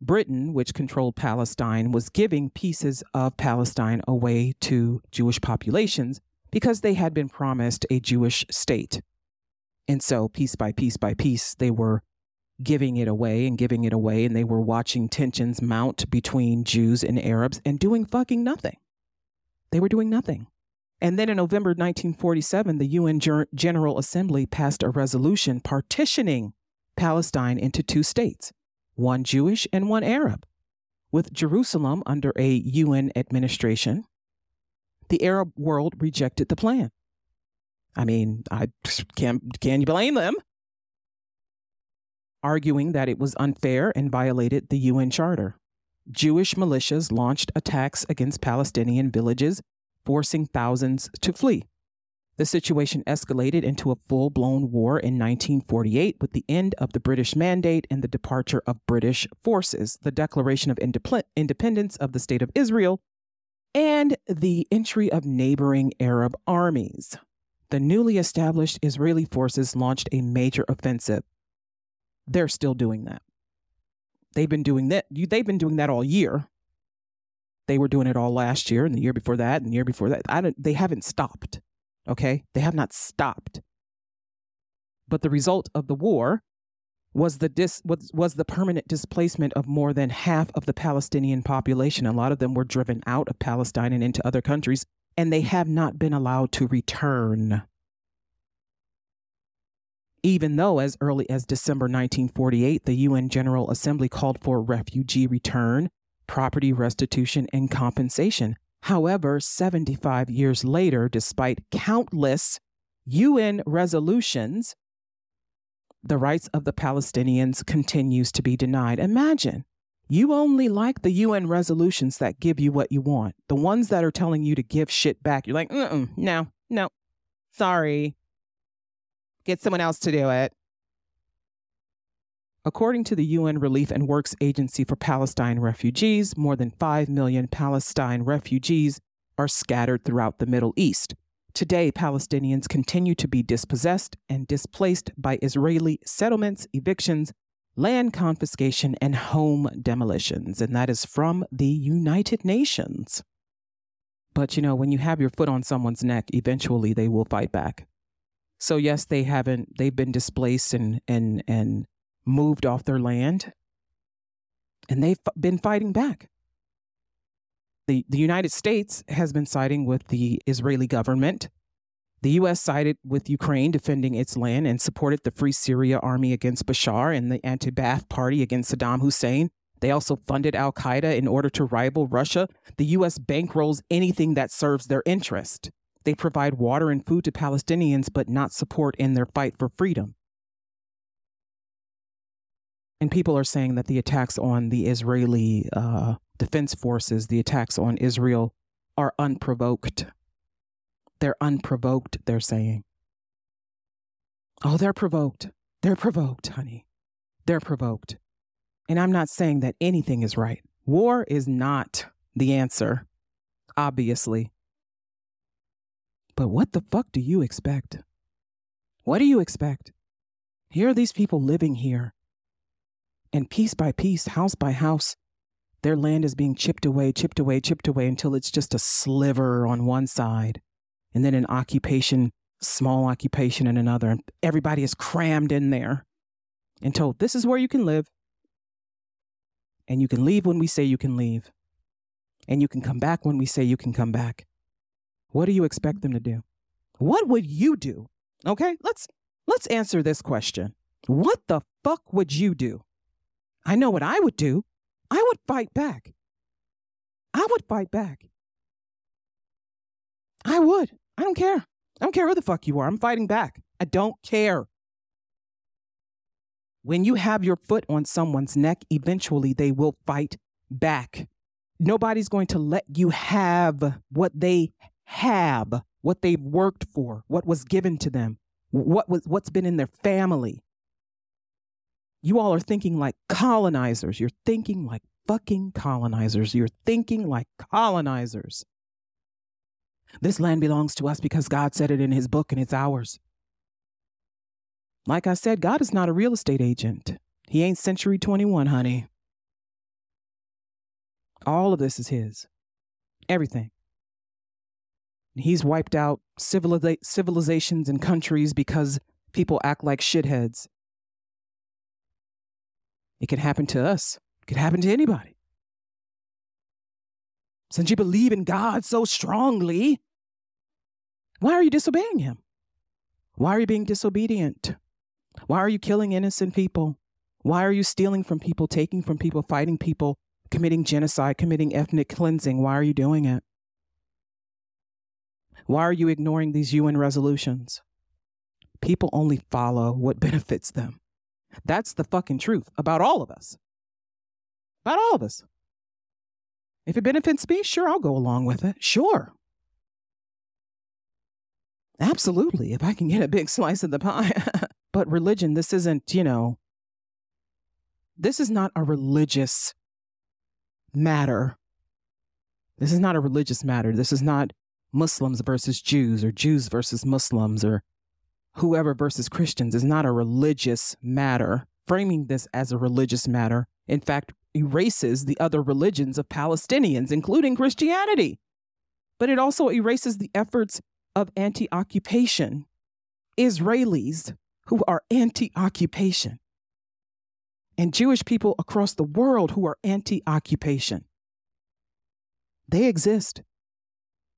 Britain, which controlled Palestine, was giving pieces of Palestine away to Jewish populations because they had been promised a Jewish state. And so, piece by piece by piece, they were giving it away and giving it away, and they were watching tensions mount between Jews and Arabs and doing fucking nothing. They were doing nothing. And then in November 1947, the UN General Assembly passed a resolution partitioning Palestine into two states, one Jewish and one Arab, with Jerusalem under a UN administration. The Arab world rejected the plan. I mean, I can can you blame them? Arguing that it was unfair and violated the UN Charter. Jewish militias launched attacks against Palestinian villages, forcing thousands to flee. The situation escalated into a full blown war in 1948 with the end of the British Mandate and the departure of British forces, the declaration of independence of the State of Israel, and the entry of neighboring Arab armies the newly established Israeli forces launched a major offensive. They're still doing that. They've been doing that. They've been doing that all year. They were doing it all last year and the year before that and the year before that. I don't, they haven't stopped. Okay? They have not stopped. But the result of the war was the dis, was, was the permanent displacement of more than half of the Palestinian population. A lot of them were driven out of Palestine and into other countries and they have not been allowed to return. Even though, as early as December 1948, the UN General Assembly called for refugee return, property restitution, and compensation. However, 75 years later, despite countless UN resolutions, the rights of the Palestinians continues to be denied. Imagine you only like the UN resolutions that give you what you want. The ones that are telling you to give shit back, you're like, Mm-mm, no, no, sorry. Get someone else to do it. According to the UN Relief and Works Agency for Palestine Refugees, more than 5 million Palestine refugees are scattered throughout the Middle East. Today, Palestinians continue to be dispossessed and displaced by Israeli settlements, evictions, land confiscation, and home demolitions. And that is from the United Nations. But you know, when you have your foot on someone's neck, eventually they will fight back. So yes, they haven't they've been displaced and and and moved off their land. And they've been fighting back. The the United States has been siding with the Israeli government the U.S. sided with Ukraine defending its land and supported the Free Syria Army against Bashar and the anti Ba'ath Party against Saddam Hussein. They also funded Al Qaeda in order to rival Russia. The U.S. bankrolls anything that serves their interest. They provide water and food to Palestinians, but not support in their fight for freedom. And people are saying that the attacks on the Israeli uh, defense forces, the attacks on Israel, are unprovoked. They're unprovoked, they're saying. Oh, they're provoked. They're provoked, honey. They're provoked. And I'm not saying that anything is right. War is not the answer, obviously. But what the fuck do you expect? What do you expect? Here are these people living here. And piece by piece, house by house, their land is being chipped away, chipped away, chipped away until it's just a sliver on one side and then an occupation, small occupation in another. And everybody is crammed in there and told, this is where you can live. And you can leave when we say you can leave. And you can come back when we say you can come back. What do you expect them to do? What would you do? Okay, let's let's answer this question. What the fuck would you do? I know what I would do. I would fight back. I would fight back. I would. I don't care. I don't care who the fuck you are. I'm fighting back. I don't care. When you have your foot on someone's neck, eventually they will fight back. Nobody's going to let you have what they have, what they've worked for, what was given to them, what was what's been in their family. You all are thinking like colonizers. You're thinking like fucking colonizers. You're thinking like colonizers. This land belongs to us because God said it in his book and it's ours. Like I said, God is not a real estate agent. He ain't Century 21, honey. All of this is his. Everything. He's wiped out civiliza- civilizations and countries because people act like shitheads. It can happen to us. It can happen to anybody. Since you believe in God so strongly, why are you disobeying Him? Why are you being disobedient? Why are you killing innocent people? Why are you stealing from people, taking from people, fighting people, committing genocide, committing ethnic cleansing? Why are you doing it? Why are you ignoring these UN resolutions? People only follow what benefits them. That's the fucking truth about all of us. About all of us. If it benefits me, sure, I'll go along with it. Sure. Absolutely, if I can get a big slice of the pie. [laughs] but religion, this isn't, you know, this is not a religious matter. This is not a religious matter. This is not Muslims versus Jews or Jews versus Muslims or whoever versus Christians. is not a religious matter. Framing this as a religious matter, in fact, erases the other religions of Palestinians, including Christianity. But it also erases the efforts of anti occupation Israelis who are anti occupation and Jewish people across the world who are anti occupation. They exist.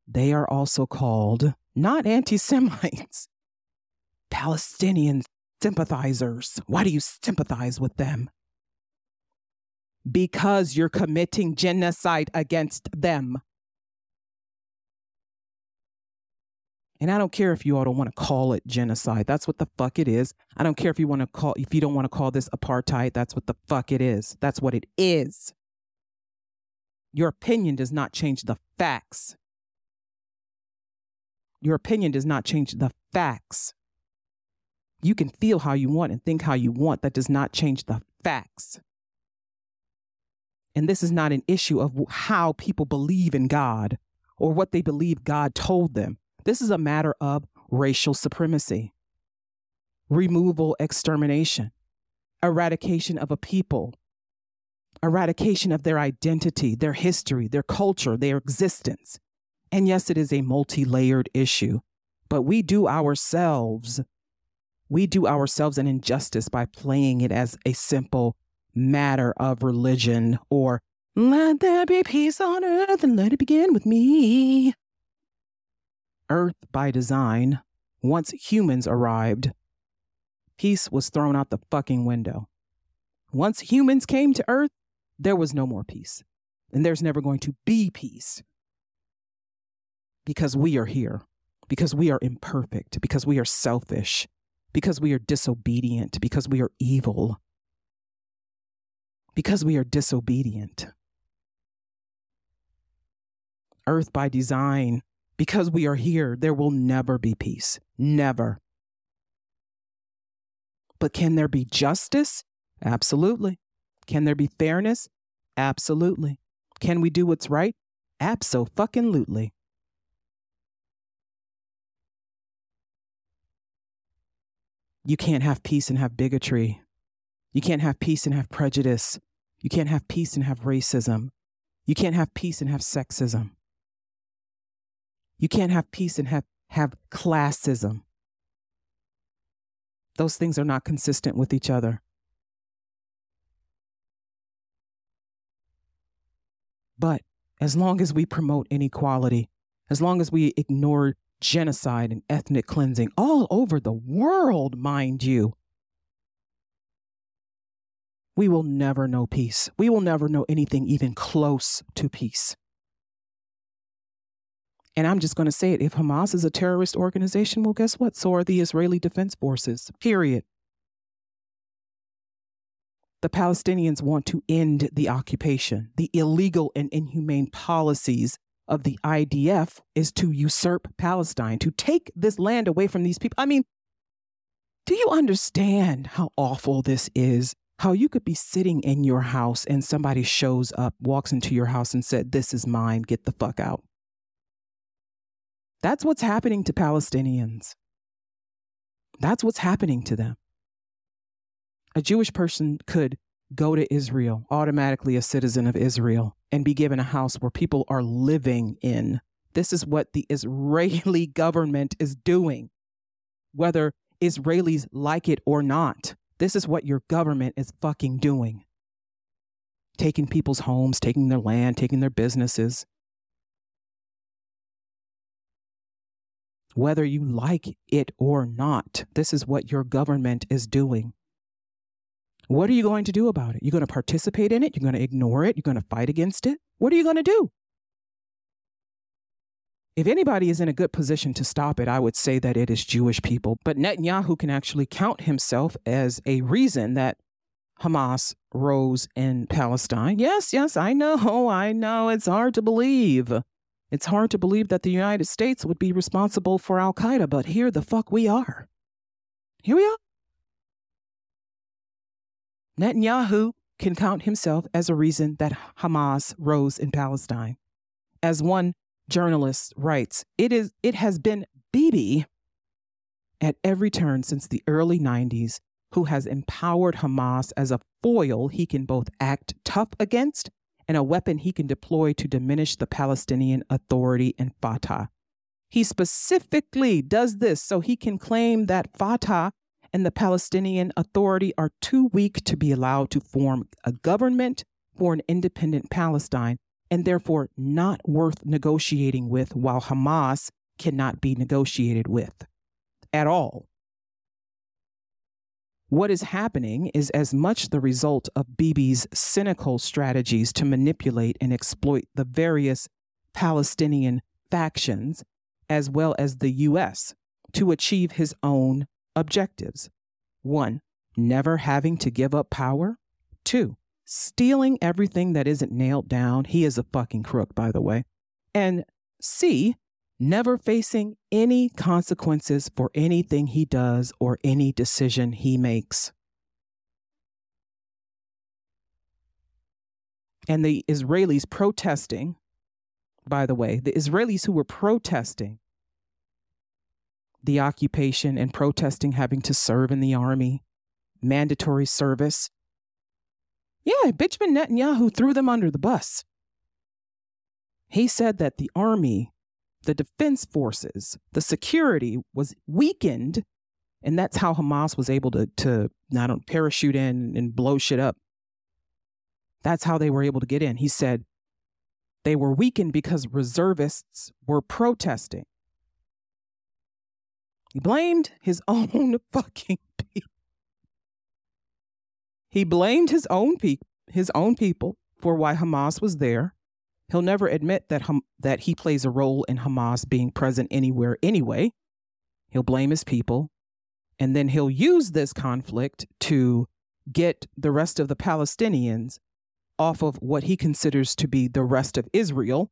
They are also called not anti Semites, Palestinian sympathizers. Why do you sympathize with them? Because you're committing genocide against them. And I don't care if you all don't want to call it genocide. That's what the fuck it is. I don't care if you want to call if you don't want to call this apartheid. That's what the fuck it is. That's what it is. Your opinion does not change the facts. Your opinion does not change the facts. You can feel how you want and think how you want. That does not change the facts. And this is not an issue of how people believe in God or what they believe God told them. This is a matter of racial supremacy, removal, extermination, eradication of a people, eradication of their identity, their history, their culture, their existence. And yes, it is a multi layered issue, but we do ourselves, we do ourselves an injustice by playing it as a simple matter of religion or let there be peace on earth and let it begin with me. Earth by design, once humans arrived, peace was thrown out the fucking window. Once humans came to Earth, there was no more peace. And there's never going to be peace. Because we are here, because we are imperfect, because we are selfish, because we are disobedient, because we are evil, because we are disobedient. Earth by design because we are here, there will never be peace. Never. But can there be justice? Absolutely. Can there be fairness? Absolutely. Can we do what's right? Absolutely. You can't have peace and have bigotry. You can't have peace and have prejudice. You can't have peace and have racism. You can't have peace and have sexism. You can't have peace and have, have classism. Those things are not consistent with each other. But as long as we promote inequality, as long as we ignore genocide and ethnic cleansing all over the world, mind you, we will never know peace. We will never know anything even close to peace. And I'm just going to say it if Hamas is a terrorist organization, well, guess what? So are the Israeli Defense Forces, period. The Palestinians want to end the occupation, the illegal and inhumane policies of the IDF is to usurp Palestine, to take this land away from these people. I mean, do you understand how awful this is? How you could be sitting in your house and somebody shows up, walks into your house and said, This is mine, get the fuck out. That's what's happening to Palestinians. That's what's happening to them. A Jewish person could go to Israel, automatically a citizen of Israel, and be given a house where people are living in. This is what the Israeli [laughs] government is doing, whether Israelis like it or not. This is what your government is fucking doing. Taking people's homes, taking their land, taking their businesses. Whether you like it or not, this is what your government is doing. What are you going to do about it? You're going to participate in it? You're going to ignore it? You're going to fight against it? What are you going to do? If anybody is in a good position to stop it, I would say that it is Jewish people. But Netanyahu can actually count himself as a reason that Hamas rose in Palestine. Yes, yes, I know, [laughs] I know. It's hard to believe. It's hard to believe that the United States would be responsible for Al Qaeda, but here the fuck we are. Here we are. Netanyahu can count himself as a reason that Hamas rose in Palestine. As one journalist writes, it is it has been Bibi at every turn since the early 90s who has empowered Hamas as a foil he can both act tough against and a weapon he can deploy to diminish the Palestinian Authority and Fatah. He specifically does this so he can claim that Fatah and the Palestinian Authority are too weak to be allowed to form a government for an independent Palestine and therefore not worth negotiating with, while Hamas cannot be negotiated with at all. What is happening is as much the result of Bibi's cynical strategies to manipulate and exploit the various Palestinian factions, as well as the U.S., to achieve his own objectives. One, never having to give up power. Two, stealing everything that isn't nailed down. He is a fucking crook, by the way. And C, never facing any consequences for anything he does or any decision he makes. And the Israelis protesting, by the way, the Israelis who were protesting the occupation and protesting having to serve in the army, mandatory service. Yeah, Benjamin Netanyahu threw them under the bus. He said that the army, the defense forces, the security was weakened, and that's how Hamas was able to, to not only parachute in and blow shit up. That's how they were able to get in. He said they were weakened because reservists were protesting. [laughs] He blamed his own fucking people. He blamed his own people, his own people for why Hamas was there. He'll never admit that hum- that he plays a role in Hamas being present anywhere anyway. He'll blame his people and then he'll use this conflict to get the rest of the Palestinians off of what he considers to be the rest of Israel,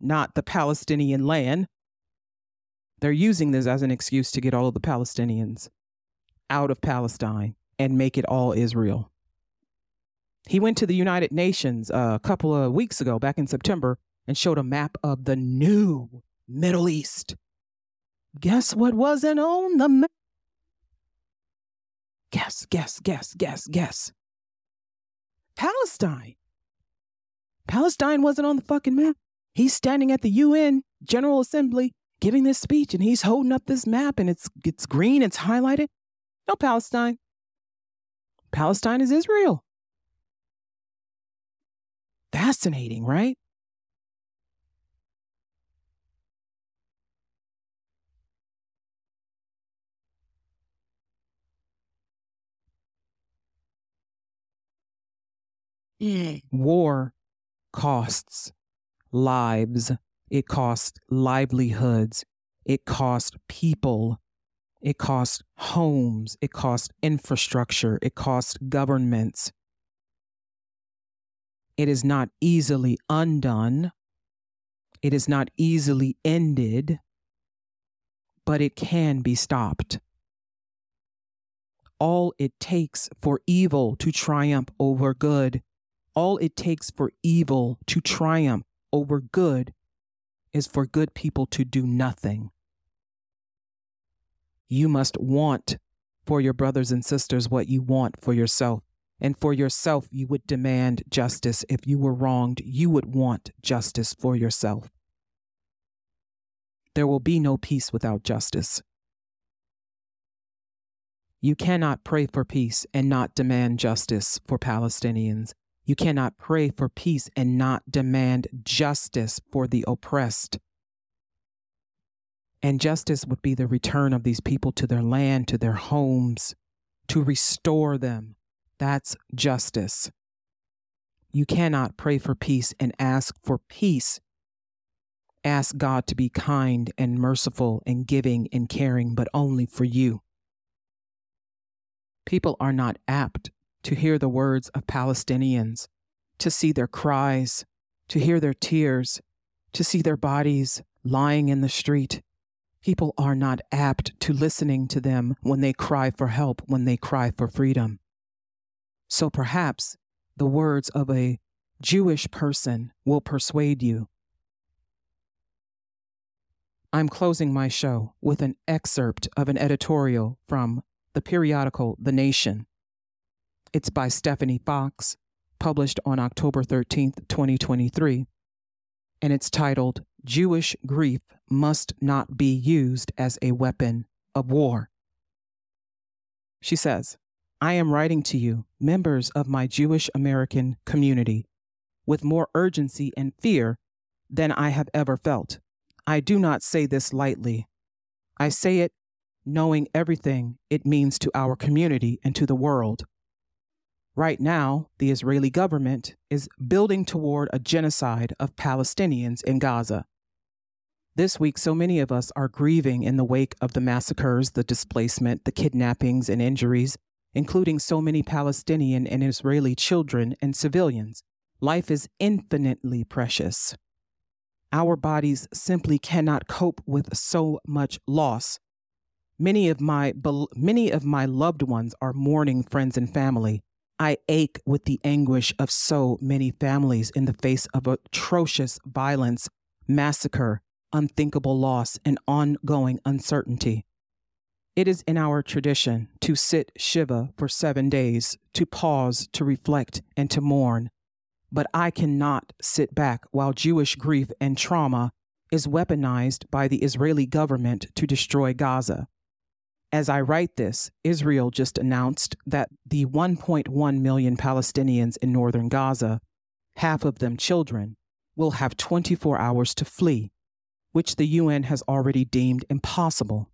not the Palestinian land, they're using this as an excuse to get all of the Palestinians out of Palestine and make it all Israel. He went to the United Nations uh, a couple of weeks ago, back in September, and showed a map of the new Middle East. Guess what wasn't on the map? Guess, guess, guess, guess, guess. Palestine. Palestine wasn't on the fucking map. He's standing at the UN General Assembly giving this speech and he's holding up this map and it's it's green, it's highlighted. No Palestine. Palestine is Israel. Fascinating, right? War costs lives it costs livelihoods. It costs people. It costs homes. It costs infrastructure. It costs governments. It is not easily undone. It is not easily ended, but it can be stopped. All it takes for evil to triumph over good, all it takes for evil to triumph over good is for good people to do nothing. You must want for your brothers and sisters what you want for yourself. And for yourself, you would demand justice. If you were wronged, you would want justice for yourself. There will be no peace without justice. You cannot pray for peace and not demand justice for Palestinians. You cannot pray for peace and not demand justice for the oppressed. And justice would be the return of these people to their land, to their homes, to restore them. That's justice. You cannot pray for peace and ask for peace. Ask God to be kind and merciful and giving and caring, but only for you. People are not apt to hear the words of Palestinians, to see their cries, to hear their tears, to see their bodies lying in the street. People are not apt to listening to them when they cry for help, when they cry for freedom. So perhaps the words of a Jewish person will persuade you. I'm closing my show with an excerpt of an editorial from the periodical The Nation. It's by Stefanie Fox, published on October 13th, 2023, and it's titled Jewish Grief Must Not Be Used as a Weapon of War. She says, I am writing to you, members of my Jewish American community, with more urgency and fear than I have ever felt. I do not say this lightly. I say it knowing everything it means to our community and to the world. Right now, the Israeli government is building toward a genocide of Palestinians in Gaza. This week, so many of us are grieving in the wake of the massacres, the displacement, the kidnappings, and injuries, including so many Palestinian and Israeli children and civilians. Life is infinitely precious. Our bodies simply cannot cope with so much loss Many of my many of my loved ones are mourning friends and family. I ache with the anguish of so many families in the face of atrocious violence, massacre, unthinkable loss, and ongoing uncertainty. It is in our tradition to sit Shiva for seven days, to pause, to reflect, and to mourn. But I cannot sit back while Jewish grief and trauma is weaponized by the Israeli government to destroy Gaza. As I write this, Israel just announced that the 1.1 million Palestinians in northern Gaza, half of them children, will have 24 hours to flee, which the UN has already deemed impossible.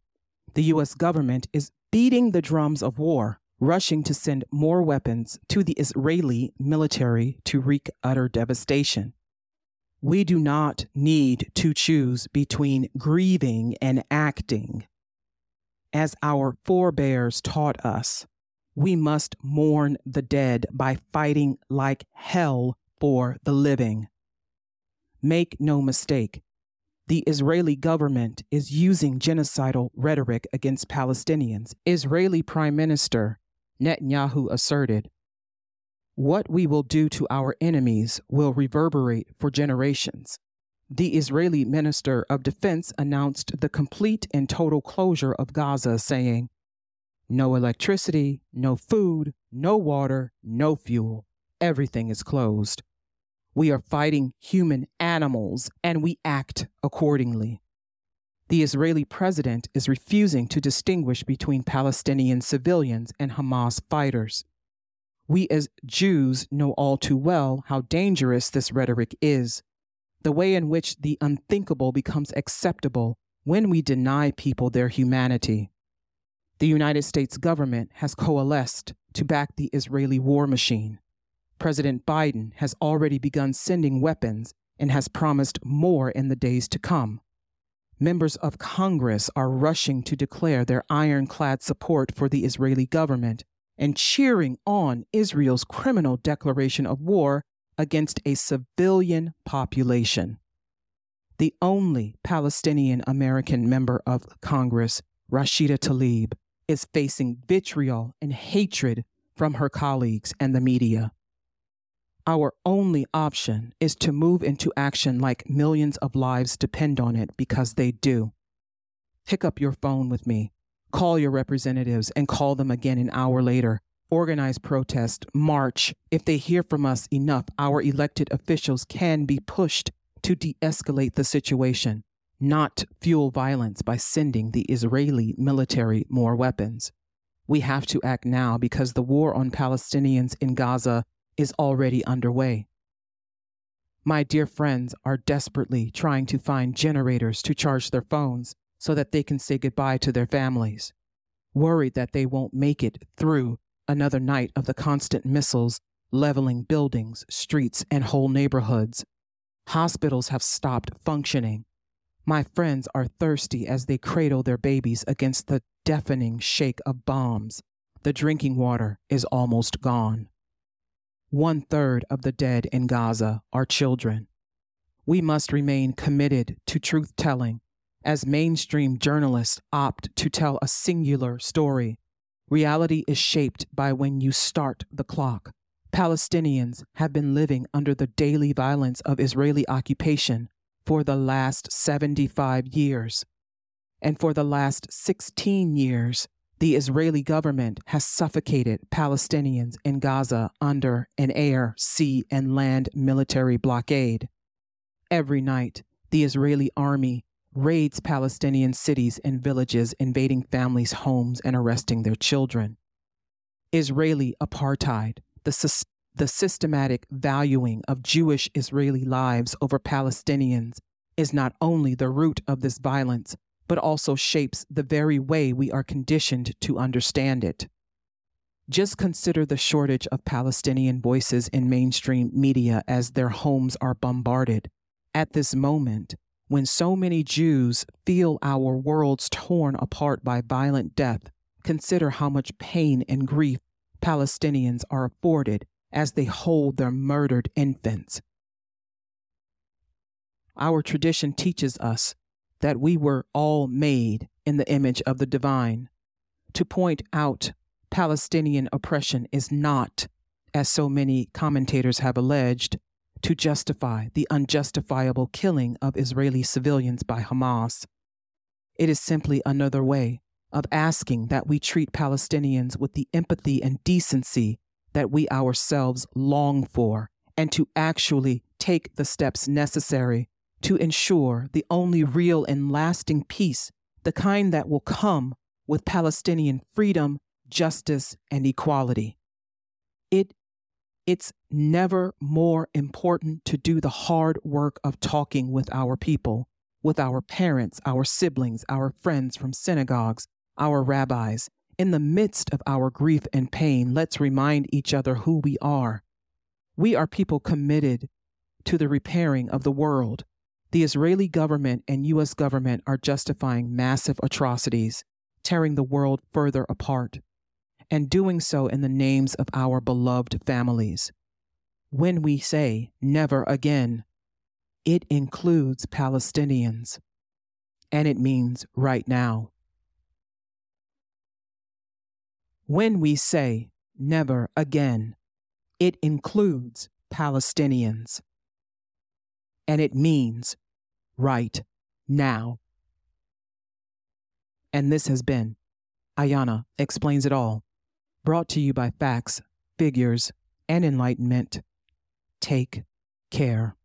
The US government is beating the drums of war, rushing to send more weapons to the Israeli military to wreak utter devastation. We do not need to choose between grieving and acting as our forebears taught us, we must mourn the dead by fighting like hell for the living. Make no mistake, the Israeli government is using genocidal rhetoric against Palestinians. Israeli Prime Minister Netanyahu asserted, What we will do to our enemies will reverberate for generations the Israeli Minister of Defense announced the complete and total closure of Gaza, saying, No electricity, no food, no water, no fuel. Everything is closed. We are fighting human animals and we act accordingly. The Israeli president is refusing to distinguish between Palestinian civilians and Hamas fighters. We as Jews know all too well how dangerous this rhetoric is the way in which the unthinkable becomes acceptable when we deny people their humanity. The United States government has coalesced to back the Israeli war machine. President Biden has already begun sending weapons and has promised more in the days to come. Members of Congress are rushing to declare their ironclad support for the Israeli government and cheering on Israel's criminal declaration of war against a civilian population. the only Palestinian American member of Congress, Rashida Tlaib, is facing vitriol and hatred from her colleagues and the media. Our only option is to move into action like millions of lives depend on it because they do. Pick up your phone with me, call your representatives, and call them again an hour later. Organize protest, march. If they hear from us enough, our elected officials can be pushed to de escalate the situation, not fuel violence by sending the Israeli military more weapons. We have to act now because the war on Palestinians in Gaza is already underway. My dear friends are desperately trying to find generators to charge their phones so that they can say goodbye to their families, worried that they won't make it through another night of the constant missiles leveling buildings, streets, and whole neighborhoods. Hospitals have stopped functioning. My friends are thirsty as they cradle their babies against the deafening shake of bombs. The drinking water is almost gone. One third of the dead in Gaza are children. We must remain committed to truth telling as mainstream journalists opt to tell a singular story. Reality is shaped by when you start the clock. Palestinians have been living under the daily violence of Israeli occupation for the last 75 years. And for the last 16 years, the Israeli government has suffocated Palestinians in Gaza under an air, sea, and land military blockade. Every night, the Israeli army raids Palestinian cities and villages, invading families' homes and arresting their children. Israeli apartheid, the, the systematic valuing of Jewish Israeli lives over Palestinians, is not only the root of this violence, but also shapes the very way we are conditioned to understand it. Just consider the shortage of Palestinian voices in mainstream media as their homes are bombarded. At this moment, when so many Jews feel our worlds torn apart by violent death, consider how much pain and grief Palestinians are afforded as they hold their murdered infants. Our tradition teaches us that we were all made in the image of the divine. To point out Palestinian oppression is not, as so many commentators have alleged, to justify the unjustifiable killing of Israeli civilians by Hamas. It is simply another way of asking that we treat Palestinians with the empathy and decency that we ourselves long for, and to actually take the steps necessary to ensure the only real and lasting peace, the kind that will come with Palestinian freedom, justice, and equality. It, it's never more important to do the hard work of talking with our people, with our parents, our siblings, our friends from synagogues, our rabbis. In the midst of our grief and pain, let's remind each other who we are. We are people committed to the repairing of the world, the Israeli government and U.S. government are justifying massive atrocities, tearing the world further apart, and doing so in the names of our beloved families. When we say never again, it includes Palestinians, and it means right now. When we say never again, it includes Palestinians, and it means right now. And this has been Ayana Explains It All, brought to you by facts, figures, and enlightenment. Take care.